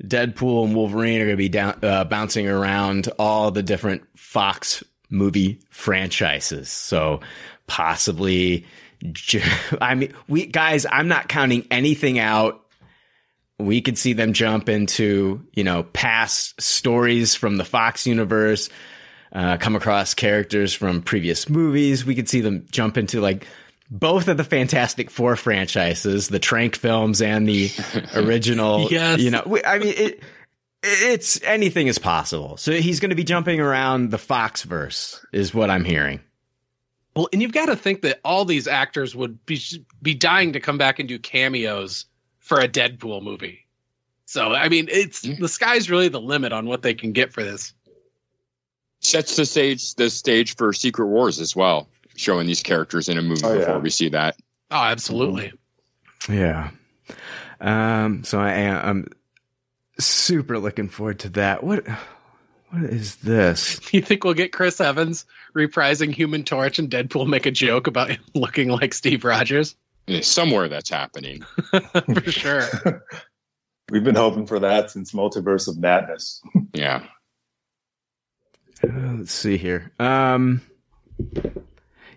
Deadpool and Wolverine are going to be down, uh, bouncing around all the different Fox movie franchises. So possibly, I mean, we guys, I'm not counting anything out. We could see them jump into, you know, past stories from the Fox universe, uh, come across characters from previous movies. We could see them jump into like both of the Fantastic Four franchises, the Trank films and the <laughs> original. Yes. You know, we- I mean, it, it's anything is possible. So he's going to be jumping around the Fox verse, is what I'm hearing. Well, and you've got to think that all these actors would be be dying to come back and do cameos for a Deadpool movie. So, I mean, it's the sky's really the limit on what they can get for this. Sets the stage the stage for Secret Wars as well, showing these characters in a movie Oh, yeah. before we see that. Oh, absolutely. Yeah. Um, so I am I'm super looking forward to that. What what is this? <laughs> You think we'll get Chris Evans reprising Human Torch and Deadpool make a joke about him <laughs> looking like Steve Rogers? Yeah, Somewhere that's happening. <laughs> for sure. We've been hoping for that since Multiverse of Madness. Yeah. Uh, let's see here. Um,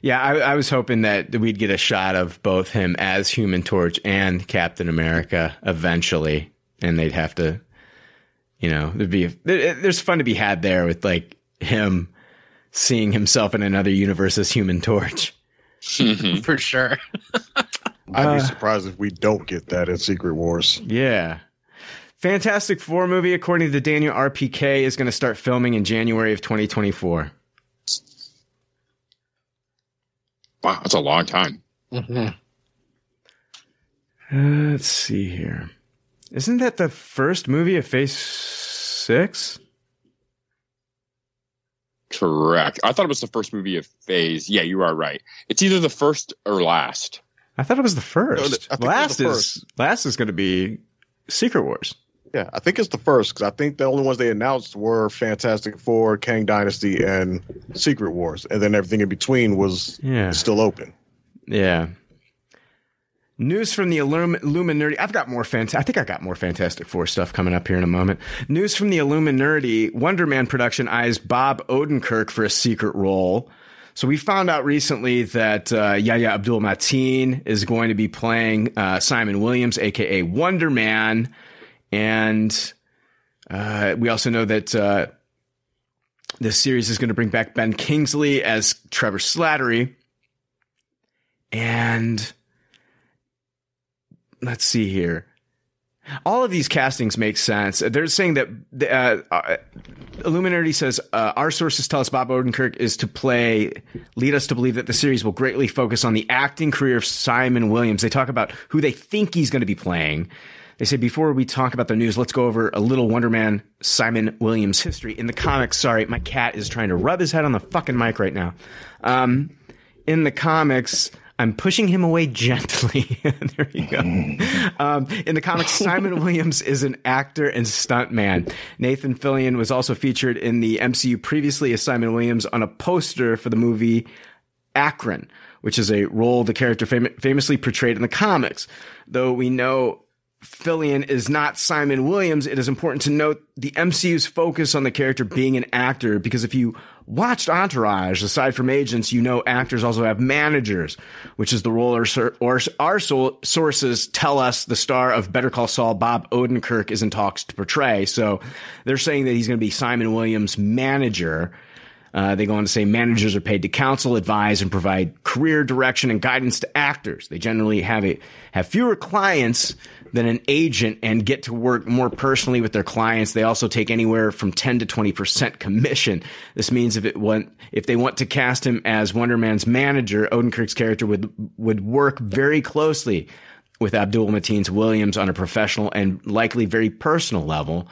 yeah, I, I was hoping that we'd get a shot of both him as Human Torch and Captain America eventually, and they'd have to, you know, there'd be there, there's fun to be had there with like him seeing himself in another universe as Human Torch. <laughs> for sure. I'd Uh, be surprised if we don't get that in Secret Wars. Yeah. Fantastic Four movie, according to Daniel RPK, is going to start filming in January of 2024. Wow, that's a long time. Uh, let's see here. Isn't that the first movie of Phase Six? Correct. I thought it was the first movie of Phase. Yeah, you are right. It's either the first or last. I thought it was the first. No, I think it was last the is last is going to be Secret Wars. Yeah, I think it's the first because I think the only ones they announced were Fantastic Four, Kang Dynasty, and Secret Wars, and then everything in between was Yeah. still open. Yeah. News from the Illum- Illuminati. I've got more fant- I think I got more Fantastic Four stuff coming up here in a moment. News from the Illuminati. Wonder Man production eyes Bob Odenkirk for a secret role. So we found out recently that uh, Yahya Abdul Mateen is going to be playing uh, Simon Williams, aka Wonder Man, and uh, we also know that uh, this series is going to bring back Ben Kingsley as Trevor Slattery. And let's see here. All of these castings make sense. They're saying that uh, uh, Illuminati says uh, our sources tell us Bob Odenkirk is to play, lead us to believe that the series will greatly focus on the acting career of Simon Williams. They talk about who they think he's going to be playing. They say before we talk about the news, let's go over a little Wonder Man Simon Williams history in the comics. Sorry, my cat is trying to rub his head on the fucking mic right now. Um, in the comics, I'm pushing him away <laughs> gently. <laughs> there you go. <laughs> Um, in the comics, Simon Williams is an actor and stuntman. Nathan Fillion was also featured in the MCU previously as Simon Williams on a poster for the movie Arkon, which is a role the character fam- famously portrayed in the comics. Though we know Fillion is not Simon Williams, it is important to note the MCU's focus on the character being an actor because if you watched Entourage, aside from agents, you know actors also have managers, which is the role our, or our sources tell us the star of Better Call Saul, Bob Odenkirk, is in talks to portray. So they're saying that he's going to be Simon Williams' manager. Uh, they go on to say managers are paid to counsel, advise, and provide career direction and guidance to actors. They generally have a have fewer clients than an agent and get to work more personally with their clients. They also take anywhere from 10 to 20% commission. This means if it went, if they want to cast him as Wonder Man's manager, Odenkirk's character would, would work very closely with Abdul Mateen's Williams on a professional and likely very personal level.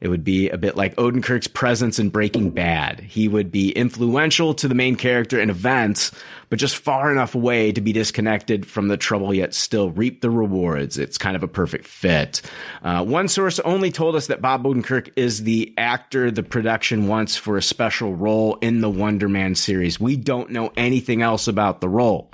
It would be a bit like Odenkirk's presence in Breaking Bad. He would be influential to the main character and events, but just far enough away to be disconnected from the trouble yet still reap the rewards. It's kind of a perfect fit. Uh, one source only told us that Bob Odenkirk is the actor the production wants for a special role in the Wonder Man series. We don't know anything else about the role.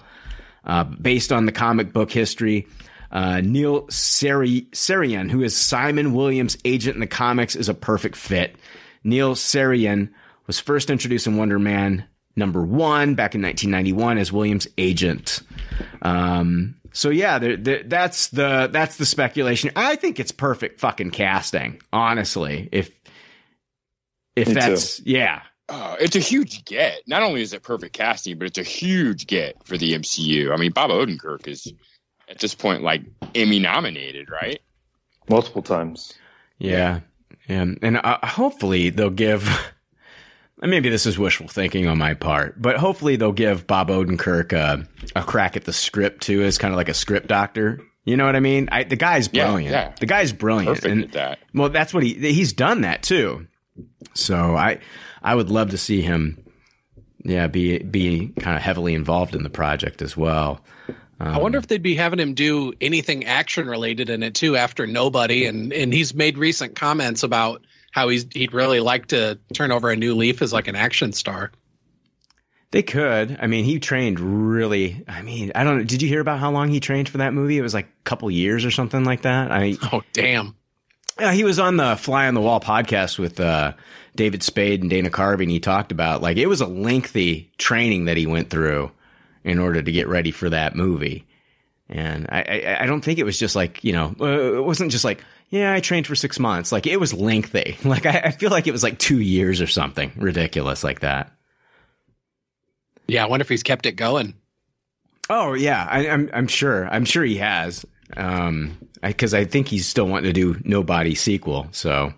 Uh, based on the comic book history, uh, Neil Seri- Serian, who is Simon Williams' agent in the comics, is a perfect fit. Neil Serian was first introduced in Wonder Man number one back in 1991 as Williams' agent. Um, so yeah, there, there, that's the that's the speculation. I think it's perfect fucking casting, honestly. If if Me that's too. yeah, uh, it's a huge get. Not only is it perfect casting, but it's a huge get for the MCU. I mean, Bob Odenkirk is at this point like Emmy nominated, right? Multiple times. Yeah, yeah, and uh, hopefully they'll give. <laughs> Maybe this is wishful thinking on my part, but hopefully they'll give Bob Odenkirk a, a crack at the script too, as kind of like a script doctor. You know what I mean? I, the guy's Yeah, brilliant. yeah. The guy's brilliant, Perfect and at that. well, that's what he he's done that too. So I I would love to see him, yeah, be be kind of heavily involved in the project as well. I wonder if they'd be having him do anything action related in it too after Nobody, and and he's made recent comments about how he's he'd really like to turn over a new leaf as like an action star. They could. I mean, he trained really. I mean, I don't know. Did you hear about how long he trained for that movie? It was like a couple years or something like that. I oh damn. Yeah, he was on the Fly on the Wall podcast with uh, David Spade and Dana Carvey, and he talked about like it was a lengthy training that he went through in order to get ready for that movie. And I, I, I don't think it was just like you know, uh, it wasn't just like yeah, I trained for six months. Like it was lengthy. <laughs> Like I, I feel like it was like two years or something ridiculous like that. Yeah, I wonder if he's kept it going. Oh yeah, I, I'm I'm sure. I'm sure he has. Um, because I, think he's still wanting to do Nobody sequel. So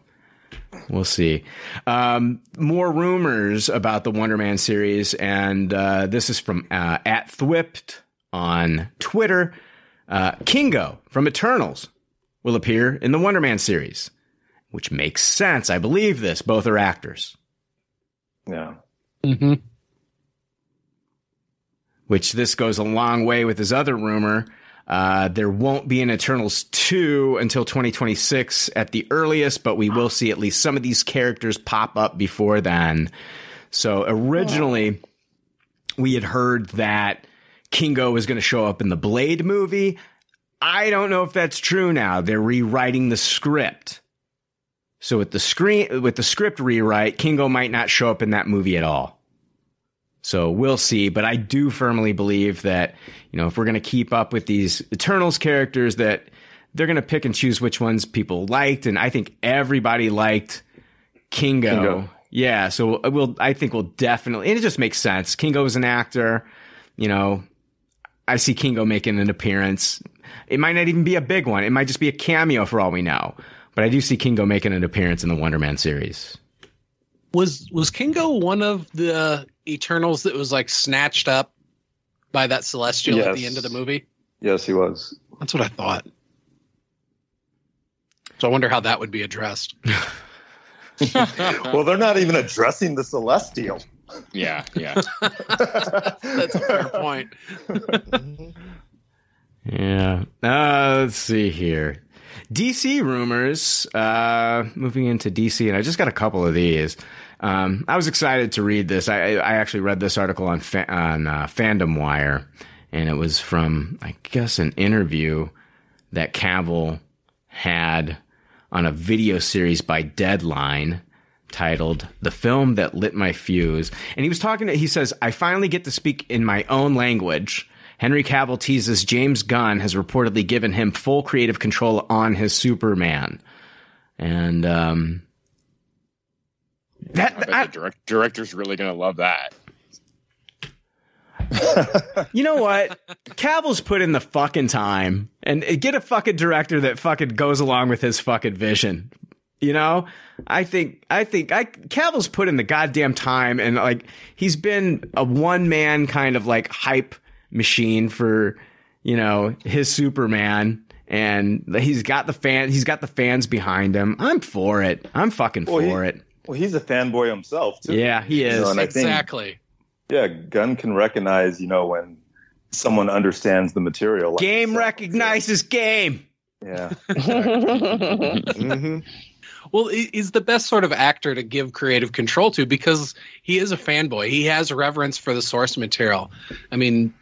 we'll see. Um, more rumors about the Wonder Man series, and uh, this is from uh, at Thwipt on Twitter. Uh, Kingo from Eternals will appear in the Wonder Man series, which makes sense. I believe this. Both are actors. Yeah. Mm-hmm. which this goes a long way with his other rumor. Uh, there won't be an Eternals 2 until 2026 at the earliest, but we will see at least some of these characters pop up before then. So originally, we had heard that Kingo was going to show up in the Blade movie. I don't know if that's true now. They're rewriting the script. So with the screen with the script rewrite, Kingo might not show up in that movie at all. So we'll see, but I do firmly believe that, you know, if we're going to keep up with these Eternals characters that they're going to pick and choose which ones people liked and I think everybody liked Kingo. Kingo. Yeah, so we'll I think we'll definitely and it just makes sense. Kingo is an actor, you know, I see Kingo making an appearance. It might not even be a big one. It might just be a cameo for all we know. But I do see Kingo making an appearance in the Wonder Man series. Was was Kingo one of the Eternals that was like snatched up by that Celestial at the end of the movie? Yes, he was. That's what I thought. So I wonder how that would be addressed. <laughs> <laughs> well, they're not even addressing the Celestial. Yeah, yeah. <laughs> That's a fair point. Yeah. Uh, let's see here. DC rumors. Uh, moving into DC, and I just got a couple of these. Um, I was excited to read this. I, I actually read this article on fa- on uh, Fandom Wire, and it was from I guess an interview that Cavill had on a video series by Deadline titled The Film That Lit My Fuse. And he was talking to, he says, I finally get to speak in my own language. Henry Cavill teases James Gunn has reportedly given him full creative control on his Superman. And, um, I bet the direct, director's really going to love that. <laughs> you know what? Cavill's put in the fucking time and get a fucking director that fucking goes along with his fucking vision. You know, I think, I think, I, Cavill's put in the goddamn time and like, he's been a one man kind of like hype machine for, you know, his Superman and he's got the fan, he's got the fans behind him. I'm for it. I'm fucking Well, he- for it. Well, he's a fanboy himself too. Yeah, he You is. know, and I think- exactly. Yeah, Gunn can recognize, you know, when someone understands the material. like Game himself. recognizes game. Yeah. <laughs> Mm-hmm. <laughs> Well, he's the best sort of actor to give creative control to because he is a fanboy. He has reverence for the source material. I mean,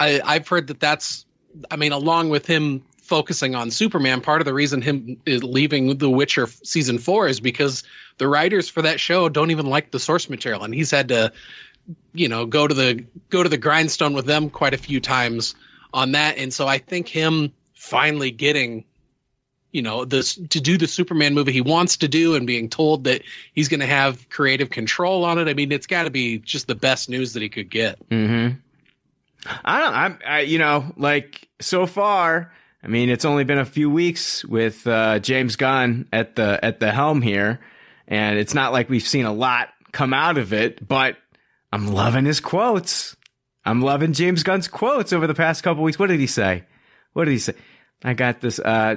I, I've heard that that's, I mean, along with him focusing on Superman, part of the reason him is leaving The Witcher season four is because the writers for that show don't even like the source material, and he's had to, you know, go to the go to the grindstone with them quite a few times on that. And so I think him finally getting you know this to do the Superman movie he wants to do, and being told that he's going to have creative control on it. I mean, it's got to be just the best news that he could get. Mm-hmm. I don't. I'm. I, you know, like so far. I mean, it's only been a few weeks with uh, James Gunn at the at the helm here, and it's not like we've seen a lot come out of it. But I'm loving his quotes. I'm loving James Gunn's quotes over the past couple weeks. What did he say? What did he say? I got this. Uh,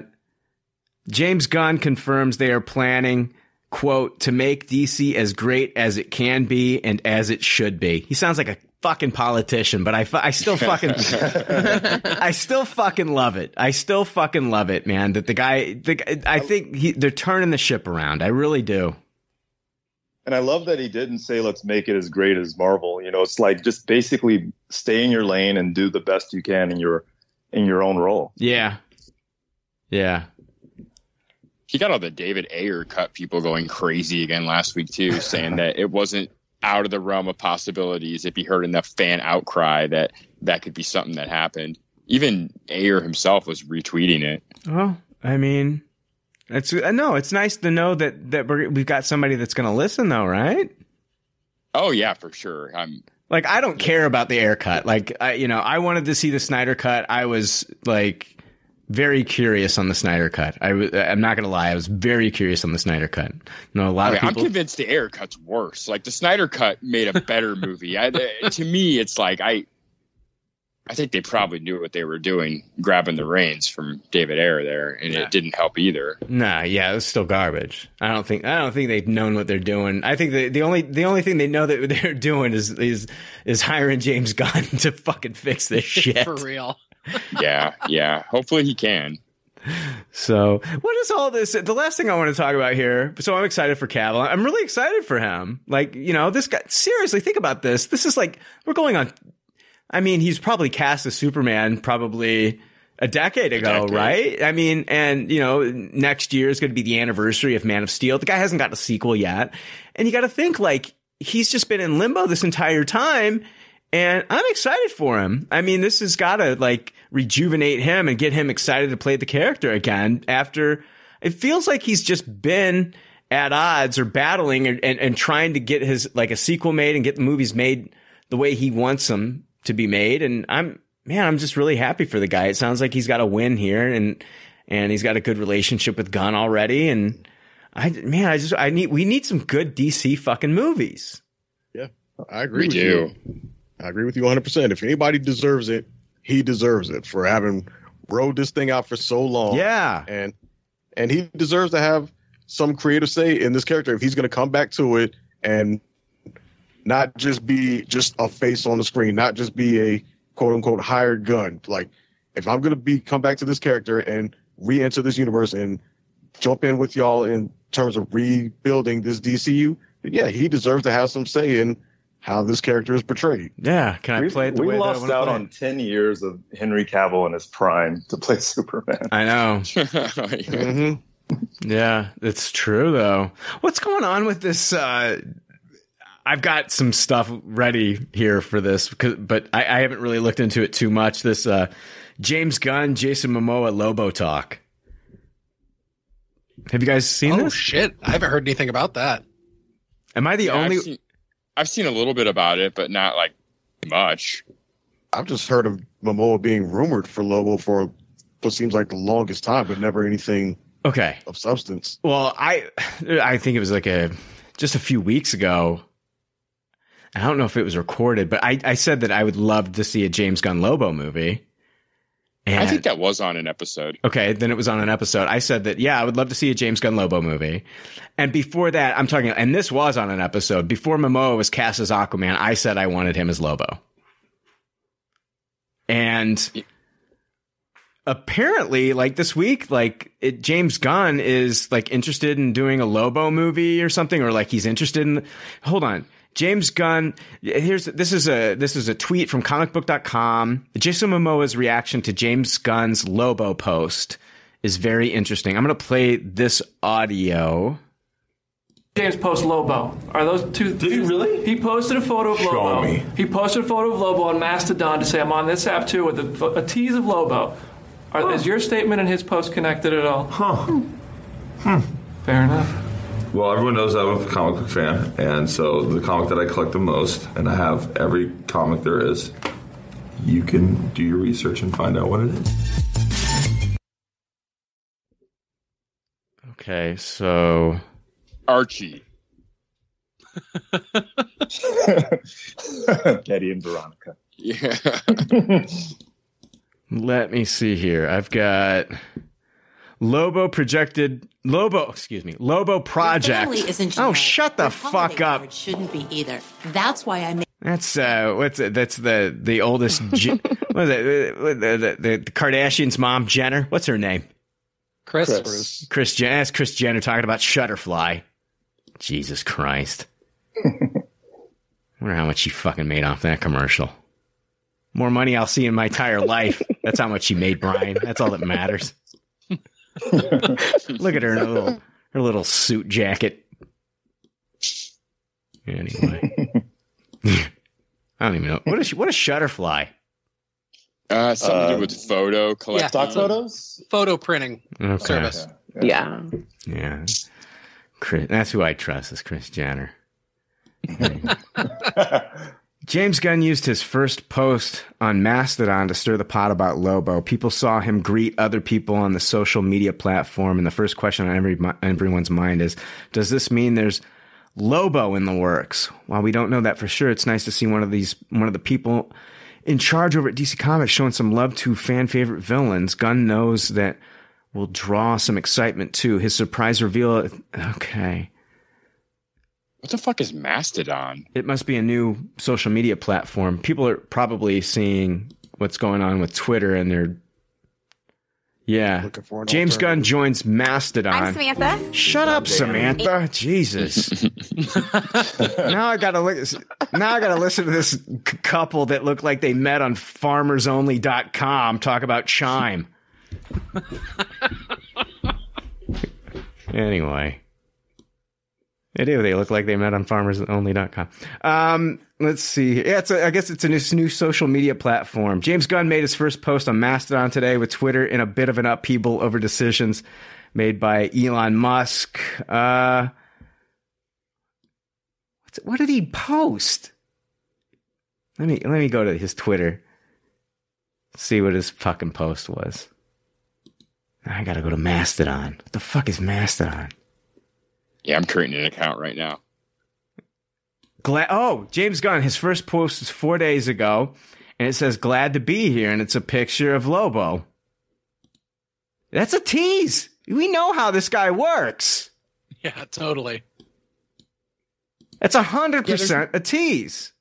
James Gunn confirms they are planning, quote, to make DC as great as it can be and as it should be. He sounds like a fucking politician, but I, fu- I still fucking, <laughs> I still fucking love it. I still fucking love it, man. That the guy, the, I think he, they're turning the ship around. I really do. And I love that he didn't say, let's make it as great as Marvel. You know, it's like just basically stay in your lane and do the best you can in your in your own role. Yeah. Yeah. He got all the David Ayer cut people going crazy again last week too, saying that it wasn't out of the realm of possibilities if he heard enough fan outcry that that could be something that happened. Even Ayer himself was retweeting it. Well, I mean, it's uh, no, it's nice to know that that we're, we've got somebody that's going to listen, though, right? Oh yeah, for sure. I'm Like, I don't care about the Ayer cut. Like, I, you know, I wanted to see the Snyder cut. I was like very curious on the Snyder cut. I, I'm not going to lie, I was very curious on the Snyder cut. You know, a lot I of am convinced the Ayer cut's worse. Like the Snyder cut made a better <laughs> movie. I, to me, it's like I, I think they probably knew what they were doing, grabbing the reins from David Ayer there, and it didn't help either. Nah, yeah, it was still garbage. I don't think I don't think they've known what they're doing. I think the the only the only thing they know that <laughs> they're doing is is is hiring James Gunn <laughs> to fucking fix this shit. For real. <laughs> yeah, yeah. Hopefully he can. So, what is all this? The last thing I want to talk about here. So, I'm excited for Cavill. I'm really excited for him. Like, you know, this guy. Seriously, think about this. This is like we're going on. I mean, he's probably cast as Superman probably a decade ago, decade. right? I mean, and you know, next year is going to be the anniversary of Man of Steel. The guy hasn't got a sequel yet, and you got to think like he's just been in limbo this entire time. And I'm excited for him. I mean, this has got to like rejuvenate him and get him excited to play the character again after it feels like he's just been at odds or battling and, and, and trying to get his like a sequel made and get the movies made the way he wants them to be made. And I'm, man, I'm just really happy for the guy. It sounds like he's got a win here and, and he's got a good relationship with Gunn already. And I, man, I just, I need, we need some good DC fucking movies. Yeah, I agree We with do. you. I agree with you 100%. If anybody deserves it, he deserves it for having rode this thing out for so long. Yeah. And and he deserves to have some creative say in this character if he's going to come back to it and not just be just a face on the screen, not just be a quote unquote hired gun. Like if I'm going to be come back to this character and re-enter this universe and jump in with y'all in terms of rebuilding this DCU, yeah, he deserves to have some say in how this character is portrayed. Yeah. Can I we play it the we way lost that I out want on 10 years of Henry Cavill in his prime to play <laughs> Superman. I know. <laughs> hmm Yeah, it's true though. What's going on with this? Uh, I've got some stuff ready here for this, because, but I, I haven't really looked into it too much. This uh, James Gunn, Jason Momoa, Lobo talk. Have you guys seen Oh this? shit! I haven't heard anything about that. Am I the Yeah, only? I've seen, a little bit about it, but not like much. I've just heard of Momoa being rumored for Lobo for what seems like the longest time, but never anything Okay. of substance. Well, I I think it was like a just a few weeks ago. I don't know if it was recorded, but I, I said that I would love to see a James Gunn Lobo movie. And I think that was on an episode. Okay, then it was on an episode. I said that, yeah, I would love to see a James Gunn Lobo movie. And before that, I'm talking, and this was on an episode. Before Momoa was cast as Aquaman, I said I wanted him as Lobo. And apparently, like this week, like it, James Gunn is like interested in doing a Lobo movie or something, or like he's interested in. Hold on. James Gunn, here's this is a this is a tweet from comicbook.com. Jason Momoa's reaction to James Gunn's Lobo post is very interesting. I'm going to play this audio. James post Lobo. Are those two? Did he really? He posted a photo of Show Lobo. me. He posted a photo of Lobo on Mastodon to say I'm on this app too with a, a tease of Lobo. Are, is your statement and his post connected at all? Huh. Hmm. Fair enough. Well, everyone knows I'm a comic book fan, and so the comic that I collect the most, and I have every comic there is. You can do your research and find out what it is. Okay, so Archie. <laughs> Betty and Veronica. Yeah. let me see here. I've got Lobo projected Lobo, excuse me, Lobo project. Family isn't oh, shut the Your fuck up. card shouldn't be either. That's why I made. That's uh, what's it? That's the the oldest. J- <laughs> what is it? Uh, The, the, the Kardashians' mom, Jenner. What's her name? Kris. Kris. Kris Jenner. That's Kris Jenner talking about Shutterfly. Jesus Christ. <laughs> wonder how much she fucking made off that commercial. More money I'll see in my entire life. That's how much she made, Brian. That's all that matters. Look at her in her little her little suit jacket. Anyway, I don't even know what is what a shutterfly. Uh, something to Uh, do with photo collecting. Stock photos? Photo printing Okay. service. Yeah. Yeah, Kris, that's who I trust is Kris Jenner. <laughs> <laughs> James Gunn used his first post on Mastodon to stir the pot about Lobo. People saw him greet other people on the social media platform, and the first question on every, everyone's mind is Does this mean there's Lobo in the works? While we don't know that for sure, it's nice to see one of these, one of the people in charge over at DC Comics showing some love to fan favorite villains. Gunn knows that will draw some excitement too. His surprise reveal, okay. What the fuck is Mastodon? It must be a new social media platform. People are probably seeing what's going on with Twitter and they're yeah. for James Gunn joins Mastodon. I'm Samantha. Shut up, Samantha. Jesus. <laughs> now I gotta look. Now I gotta listen to this c- couple that look like they met on FarmersOnly.com talk about Chime. <laughs> anyway, they do. They look like they met on FarmersOnly.com. Um, let's see. Yeah, it's a, I guess it's a new, new social media platform. James Gunn made his first post on Mastodon today with Twitter in a bit of an upheaval over decisions made by Elon Musk. Uh, what did he post? Let me let me go to his Twitter. See what his fucking post was. I gotta go to Mastodon. What the fuck is Mastodon? Yeah, I'm creating an account right now. Glad. Oh, James Gunn. His first post was four days ago, and it says "Glad to be here," and it's a picture of Lobo. That's a tease. We know how this guy works. Yeah, totally. That's a hundred percent a tease.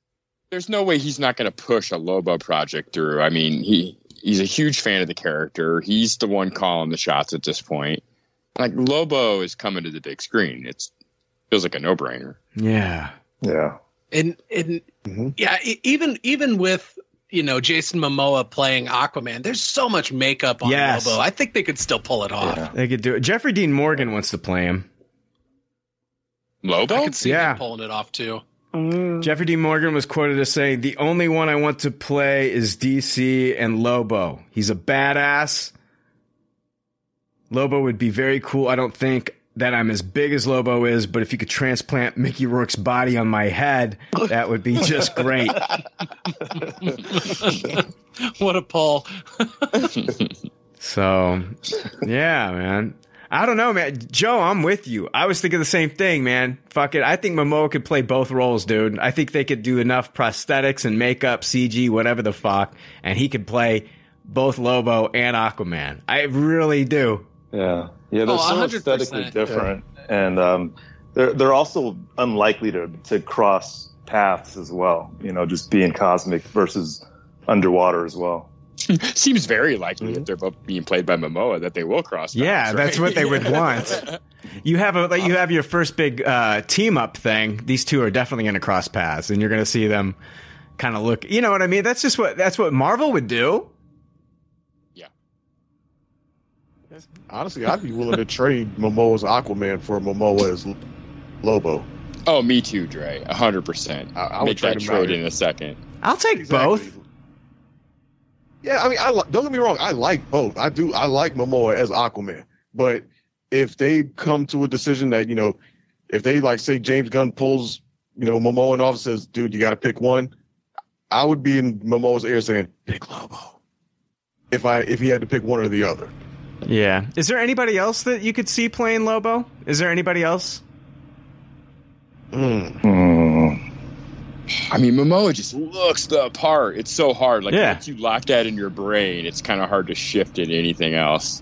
There's no way he's not going to push a Lobo project through. I mean, he he's a huge fan of the character. He's the one calling the shots at this point. Like Lobo is coming to the big screen. It's feels like a no brainer. Yeah. Yeah. And and mm-hmm. yeah, e- even even with you know Jason Momoa playing Aquaman, there's so much makeup on Yes. Lobo. I think they could still pull it off. They could do it. Jeffrey Dean Morgan wants to play him. Lobo? I could see Yeah. him pulling it off too. Mm. Jeffrey Dean Morgan was quoted as saying, "The only one I want to play is DC and Lobo. He's a badass. Lobo would be very cool. I don't think that I'm as big as Lobo is, but if you could transplant Mickey Rourke's body on my head, that would be just great." <laughs> what a pull! <laughs> So, yeah, man. I don't know, man. Joe, I'm with you. I was thinking the same thing, man. Fuck it. I think Momoa could play both roles, dude. I think they could do enough prosthetics and makeup, CG, whatever the fuck, and he could play both Lobo and Aquaman. I really do. Yeah, yeah. They're Oh, so 100%, aesthetically different, and um, they're they're also unlikely to to cross paths as well. You know, just being cosmic versus underwater as well. <laughs> Seems very likely that they're both being played by Momoa that they will cross. Yeah, paths, that's what they would <laughs> want. You have a you have your first big uh, team up thing. These two are definitely going to cross paths, and you're going to see them kind of look. You know what I mean? That's just what that's what Marvel would do. Honestly, I'd be willing to trade Momoa's Aquaman for Momoa as Lobo. Oh, me too, Dre. hundred percent. I would Make that trade him out trade in a second. I'll take both. Yeah, I mean, I don't get me wrong. I like both. I do. I like Momoa as Aquaman, but if they come to a decision that you know, if they like say James Gunn pulls you know Momoa in office says, "Dude, you got to pick one," I would be in Momoa's ear saying, "Pick Lobo." If I if he had to pick one or the other. Yeah. Is there anybody else that you could see playing Lobo? Is there anybody else? Hmm. Hmm. I mean, Momoa just looks the part. It's so hard. Like Yeah. once you lock that in your brain, it's kind of hard to shift it to anything else.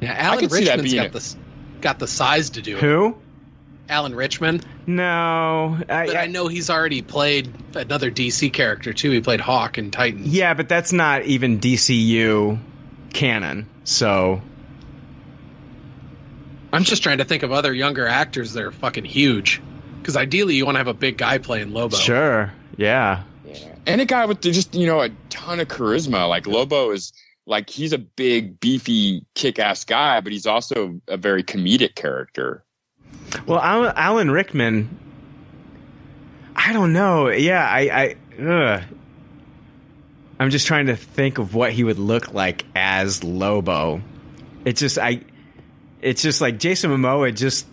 Yeah, I Alan could see that being got a- the got the size to do it. Who? Alan Ritchson. No, I, but I know he's already played another DC character too. He played Hawk in Titans. Yeah, but that's not even DCU canon. So I'm just trying to think of other younger actors that are fucking huge. Because ideally, you want to have a big guy playing Lobo. sure, yeah. And a guy with just you know a ton of charisma. Like Lobo is like he's a big, beefy, kick-ass guy, but he's also a very comedic character. Well, Alan, Alan Ritchson. I don't know. Yeah, I. I ugh. I'm just trying to think of what he would look like as Lobo. It's just I. It's just like Jason Momoa. Just.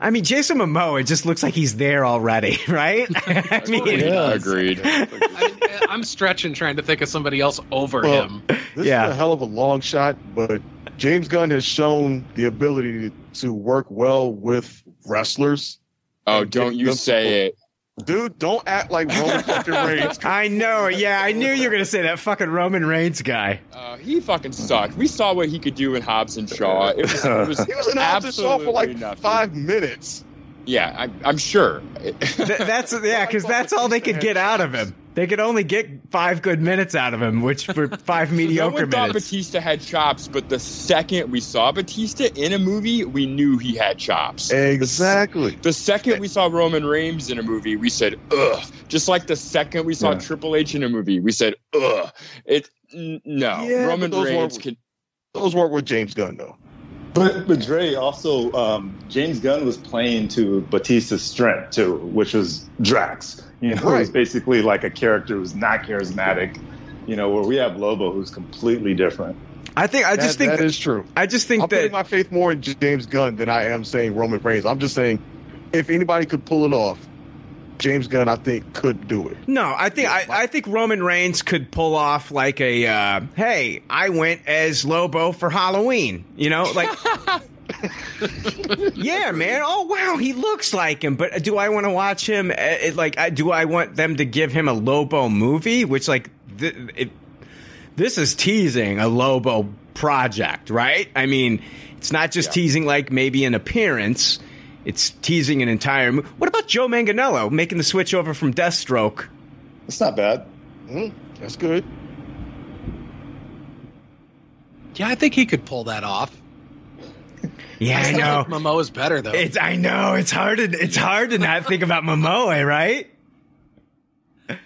I mean, Jason Momoa just looks like he's there already, <laughs> right? <laughs> I mean, agreed. I, I'm stretching trying to think of somebody else over Well, him. This is a hell of a long shot, but James Gunn has shown the ability to work well with wrestlers. Oh, don't you say it. Dude, don't act like <laughs> Roman fucking Reigns. I know. Yeah, I knew you were gonna say that fucking Roman Reigns guy. Uh, he fucking sucked. We saw what he could do in Hobbs and Shaw. It was, it <laughs> was He was in Hobbs and Shaw for like nothing. five minutes. Yeah, I, I'm sure. Th- that's yeah, because that's all they could get out of him. They could only get five good minutes out of him, which were <laughs> five no mediocre one thought minutes. Batista had chops, but the second we saw Batista in a movie, we knew he had chops. Exactly. The second we saw Roman Reigns in a movie, we said, ugh. Just like the second we saw Yeah. Triple H in a movie, we said, ugh. It, n- no. Yeah, Roman but those Reigns weren't- can. Those weren't with James Gunn though. But but Dre also um, James Gunn was playing to Batista's strength too, which was Drax. You know, Right. he's basically like a character who's not charismatic. You know, where we have Lobo, who's completely different. I think I just That- think that is true. I just think I'm putting my faith more in James Gunn than I am saying Roman Reigns. I'm just saying, if anybody could pull it off, James Gunn, I think, could do it. no, I think I, I think Roman Reigns could pull off like a uh, hey, I went as Lobo for Halloween. You know, like <laughs> <laughs> yeah, man. Oh wow, he looks like him. But do I want to watch him? uh, it- like, I, do I want them to give him a Lobo movie? Which like th- it, this is teasing a Lobo project, right? I mean, it's not just teasing like maybe an appearance. It's teasing an entire. Mo- what about Joe Manganiello making the switch over from Deathstroke? That's not bad. Mm, that's good. Yeah, I think he could pull that off. Yeah, I know. Momoa's better though. It's I know it's hard to it's hard to not think about Momoa, right? Uh,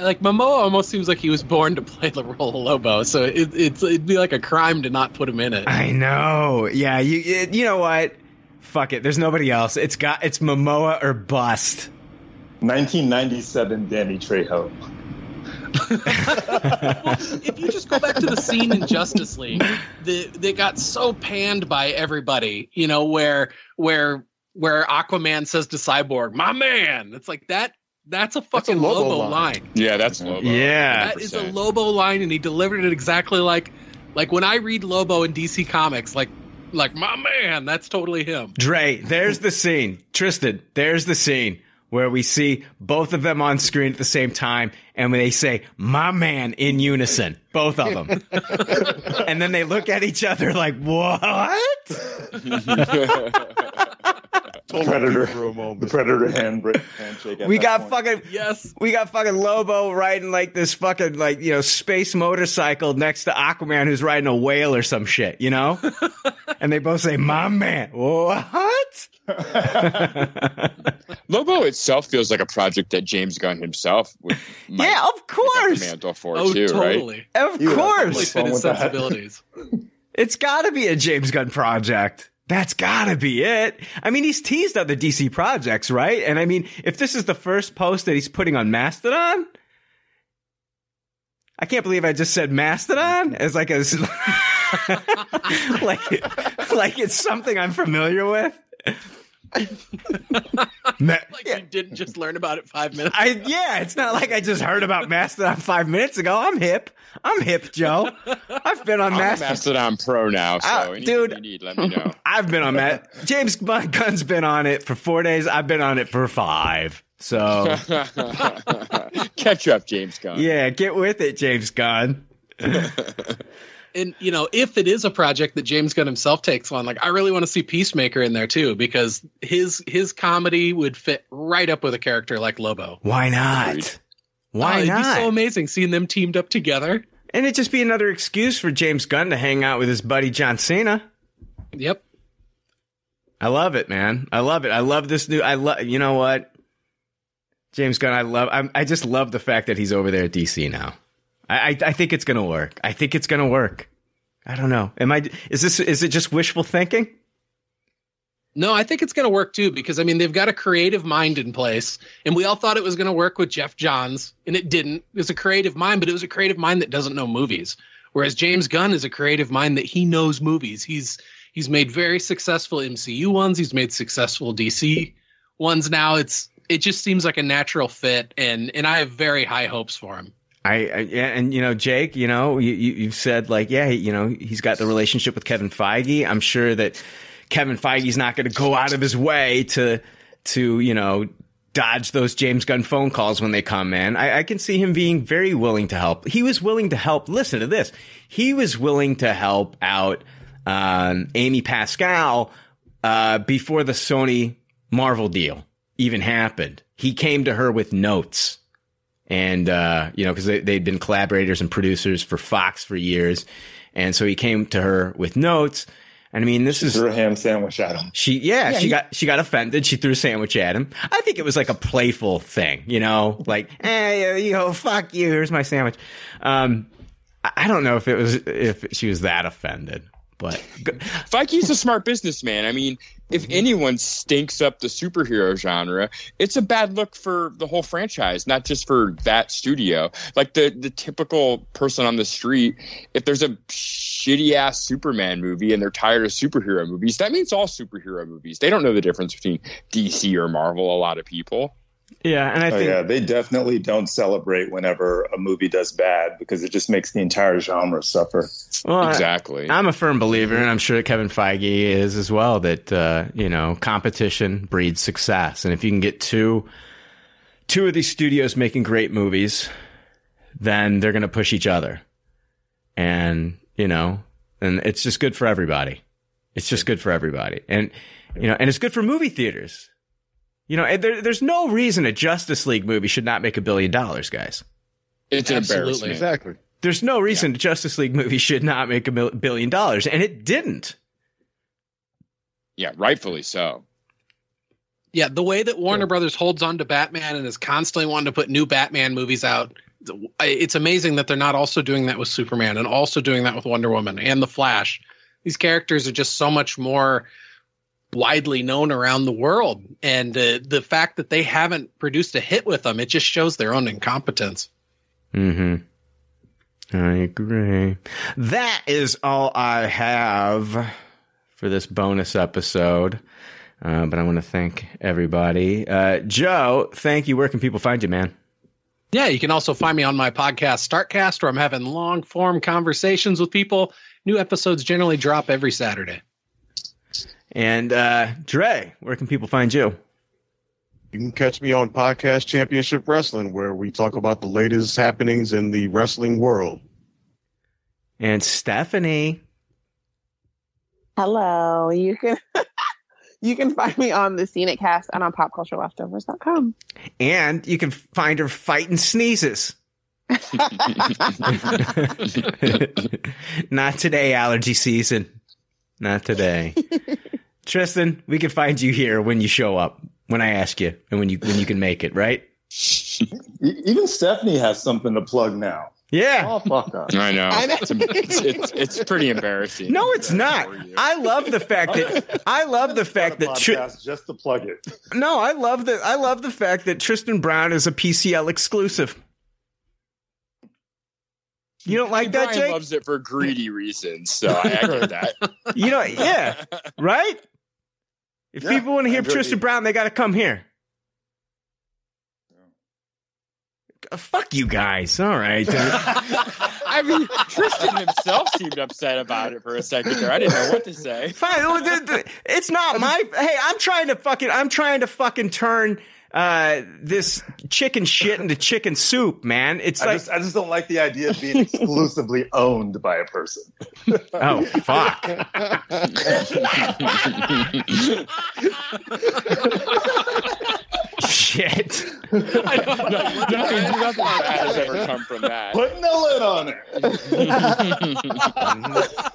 like Momoa almost seems like he was born to play the role of Lobo, so it, it's it'd be like a crime to not put him in it. I know. Yeah, you it, you know what? Fuck it. There's nobody else. It's got it's Momoa or bust. 1997 Danny Trejo. <laughs> if you just go back to the scene in Justice League, the, they got so panned by everybody, you know, where where where Aquaman says to Cyborg, "My man," it's like that. That's a fucking Lobo Lobo, line. line. Yeah, that's Lobo. Yeah. That is a Lobo line, and he delivered it exactly like like when I read Lobo in DC Comics, like like my man. That's totally him. Dre, there's the scene. Tristan, there's the scene where we see both of them on screen at the same time and when they say my man in unison, both of them. <laughs> and then they look at each other like, "What?" <laughs> The Predator, the Predator hand handshake. at we that got point. fucking yes. We got fucking Lobo riding like this fucking like you know space motorcycle next to Aquaman who's riding a whale or some shit, you know. <laughs> and they both say, "My man." What? <laughs> Lobo itself feels like a project that James Gunn himself would <laughs> Yeah, of course. mantle for Oh, too, totally. Of You course. Totally fit his sensibilities. It's got to be a James Gunn project. That's got to be it. I mean, he's teased other DC projects, right? And I mean, if this is the first post that he's putting on Mastodon, I can't believe I just said Mastodon as like a <laughs> like like it's something I'm familiar with. <laughs> Ma- like you didn't just learn about it five minutes. I yeah, it's not like I just heard about Mastodon five minutes ago. I'm hip. I'm hip, Joe. I've been on I'm Mastodon. Mastodon Pro now, so ah, anything dude. you need, let me know. <laughs> I've been on that. <laughs> James Gunn's been on it for four days. I've been on it for five. So Catch up, James Gunn. yeah, get with it, James Gunn. And you know, if it is a project that James Gunn himself takes on, like I really want to see Peacemaker in there too, because his his comedy would fit right up with a character like Lobo. Why not? Why Oh, it'd not? be so amazing seeing them teamed up together. And it'd just be another excuse for James Gunn to hang out with his buddy John Cena. Yep. I love it, man. I love it. I love this new. I love. You know what, James Gunn. I love. I'm, I just love the fact that he's over there at DC now. I, I, I think it's gonna work. I think it's gonna work. I don't know. Am I? Is this? Is it just wishful thinking? No, I think it's going to work too because I mean they've got a creative mind in place, and we all thought it was going to work with Geoff Johns, and it didn't. It was a creative mind, but it was a creative mind that doesn't know movies. Whereas James Gunn is a creative mind that he knows movies. He's he's made very successful MCU ones. He's made successful DC ones. Now it's it just seems like a natural fit, and and I have very high hopes for him. I, I and you know, Jake, you know, you, you you've said like, yeah, you know, he's got the relationship with Kevin Feige. I'm sure that Kevin Feige's not going to go out of his way to to you know dodge those James Gunn phone calls when they come in. I, I can see him being very willing to help. He was willing to help. Listen to this. He was willing to help out um, Amy Pascal uh, before the Sony Marvel deal even happened. He came to her with notes and uh, you know because they, they'd been collaborators and producers for Fox for years, and so he came to her with notes. And I mean, this is Threw a ham sandwich at him. she. Yeah, Yeah, she he- got she got offended. She threw a sandwich at him. I think it was like a playful thing, you know, like hey, you know, fuck you. Here's my sandwich. Um, I I don't know if it was if she was that offended, but Feige's a smart businessman. I mean, if mm-hmm. anyone stinks up the superhero genre, it's a bad look for the whole franchise, not just for that studio. Like the the typical person on the street, if there's a shitty ass Superman movie and they're tired of superhero movies, that means all superhero movies. They don't know the difference between DC or Marvel. A lot of people. Yeah, and I oh, think yeah, they definitely don't celebrate whenever a movie does bad because it just makes the entire genre suffer. Well, I- I'm a firm believer, and I'm sure Kevin Feige is as well. That uh, you know, competition breeds success, and if you can get two two of these studios making great movies, then they're going to push each other, and you know, and it's just good for everybody. It's just good for everybody, and you know, and it's good for movie theaters. You know, there, there's no reason a Justice League movie should not make a billion dollars, guys. It's an embarrassment. Exactly. There's no reason a Justice League movie should not make a mil- billion dollars, and it didn't. Yeah, rightfully so. Yeah, the way that Warner Brothers holds on to Batman and is constantly wanting to put new Batman movies out, it's amazing that they're not also doing that with Superman and also doing that with Wonder Woman and The Flash. These characters are just so much more widely known around the world, and uh, the fact that they haven't produced a hit with them, it just shows their own incompetence. Mm-hmm. I agree. That is all I have for this bonus episode. Uh, but I want to thank everybody. Uh, Joe, thank you. Where can people find you, man? Yeah, you can also find me on my podcast, StarkCast, where I'm having long form conversations with people. New episodes generally drop every Saturday. And uh, Dre, where can people find you? You can catch me on Podcast Championship Wrestling, where we talk about the latest happenings in the wrestling world. And Stephanie. Hello. You can <laughs> you can find me on the Scenic Cast and on popcultureleftovers.com. And you can find her fighting sneezes. <laughs> <laughs> Not today, allergy season. Not today. Tristan, we can find you here when you show up, when I ask you, and when you when you can make it, right? Even Stephanie has something to plug now. Yeah. Oh, fuck her. I know. I know. It's, it's, it's, it's pretty embarrassing. No, it's not. I love the fact that I love the fact that Tri- just to plug it. no, I love that I love the fact that Tristan Brown is a PCL exclusive. You don't like that, Brian Jake? loves it for greedy reasons, so I, I get that. You know, yeah, <laughs> right. If Yeah, people want to hear enjoy Tristan the- Brown, they got to come here. Uh, Fuck you guys. All right. <laughs> I mean, Tristan himself seemed upset about it for a second there. I didn't know what to say. Fine. well, the- the- It's not my. Hey, I'm trying to fucking. I'm trying to fucking turn uh, this chicken shit into chicken soup, man. It's I like. just I just don't like the idea of being exclusively <laughs> owned by a person. Oh fuck. <laughs> Shit. nothing, nothing bad has ever <laughs> come from that. Putting the lid on it.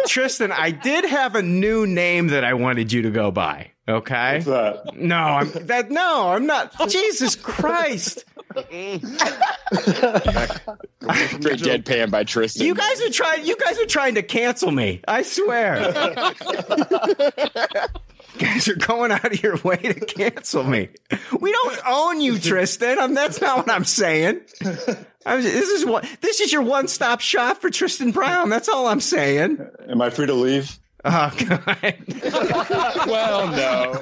Tristan, I did have a new name that I wanted you to go by. Okay. What's that? No, I'm that. No, I'm not. Jesus Christ. Straight deadpan by Tristan. You guys are trying. You guys are trying to cancel me. I swear. You guys are going out of your way to cancel me. We don't own you, Tristan. I'm, that's not what I'm saying. I'm, this is what. This is your one-stop shop for Tristan Brown. That's all I'm saying. Am I free to leave? Oh God. well, no.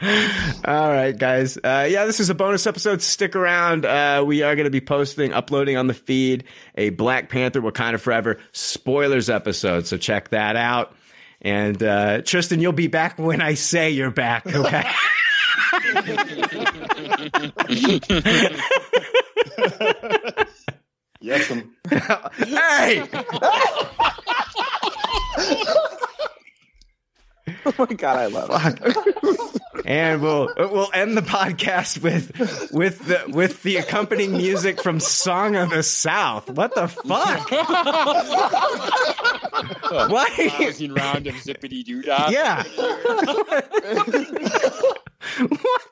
<laughs> All right, guys. Uh, yeah, this is a bonus episode. Stick around. Uh, we are going to be posting, uploading on the feed a Black Panther Wakanda Forever spoilers episode. So check that out. And uh, Tristan, you'll be back when I say you're back. Okay. <laughs> <laughs> Yes, I'm. hey. <laughs> Oh my god, I love it. and we'll we'll end the podcast with with the with the accompanying music from Song of the South. What the fuck? <laughs> Why? Housing round of zippity doo dah. Yeah. <laughs> what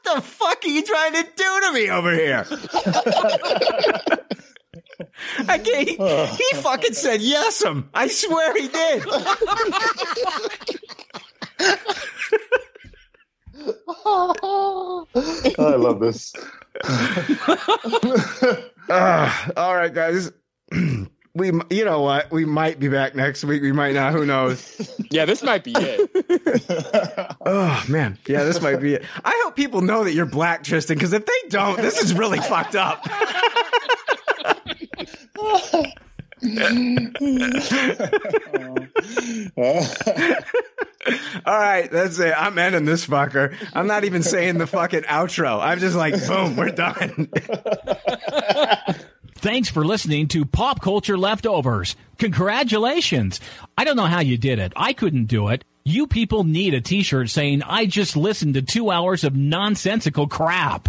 the fuck are you trying to do to me over here? I can't, he, <laughs> he fucking said yes him. I swear he did. I love this. Uh, <laughs> all right, guys. <clears throat> We, you know what? We might be back next week. We might not. Who knows? Yeah, this might be it. <laughs> Oh man, yeah, this might be it. I hope people know that you're black, Tristan, because if they don't, this is really fucked up. All right, that's it. I'm ending this fucker. I'm not even saying the fucking outro. I'm just like, boom, we're done. Thanks for listening to Pop Culture Leftovers. Congratulations. I don't know how you did it. I couldn't do it. You people need a t-shirt saying, I just listened to two hours of nonsensical crap.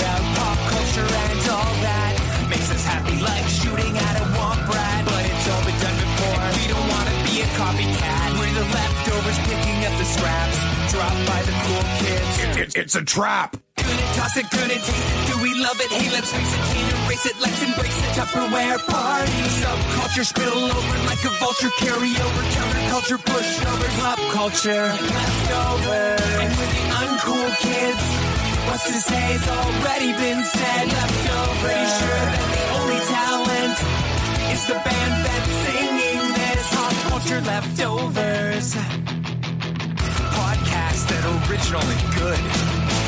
the leftovers picking up the scraps dropped by the cool kids. it's a trap. It, toss it, good it, taste it. Do we love it? Hey, let's face it, can't erase it. Let's embrace it. Tupperware party. Subculture spill over like a vulture. Carry over counterculture, pushovers, pop culture, leftovers. And we're the uncool kids. What's to say's already been said. Leftovers. Pretty sure that the only talent is the band that's singing this. Pop culture leftovers. Podcasts that are original and good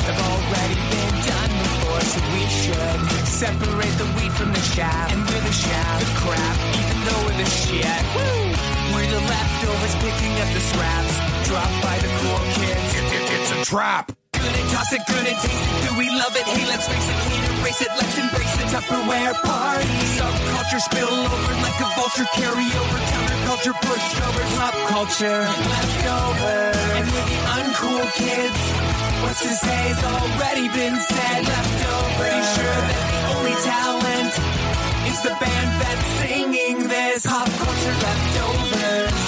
have already been done before, so we should separate the wheat from the chaff. And we're the chaff, the crap, even though we're the shit. Woo! We're the leftovers picking up the scraps dropped by the cool kids. it's a trap. Good it, toss it, good it, taste it. Do we love it? Hey, let's face it, can't erase it. Let's embrace the Tupperware party. Subculture spill over like a vulture. Carry over counterculture, pushover, pop culture, leftovers. And we're the uncool kids. What's to say's already been said. Leftovers. Pretty sure that the only talent is the band that's singing this. Pop culture leftovers.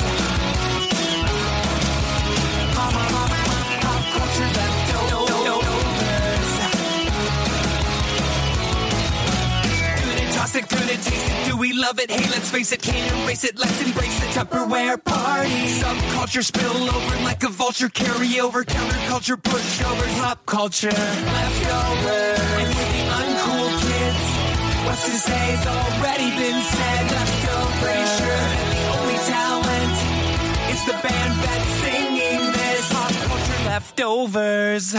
Tasted. Do we love it? Hey, let's face it, can't erase it. Let's embrace the Tupperware party. Subculture spill over like a vulture. Carry over counterculture, pushovers, pop culture. Leftovers. And with the uncool kids. What's to say say's already been said. Go, Frasier. And the only talent is the band that's singing this. Pop culture leftovers.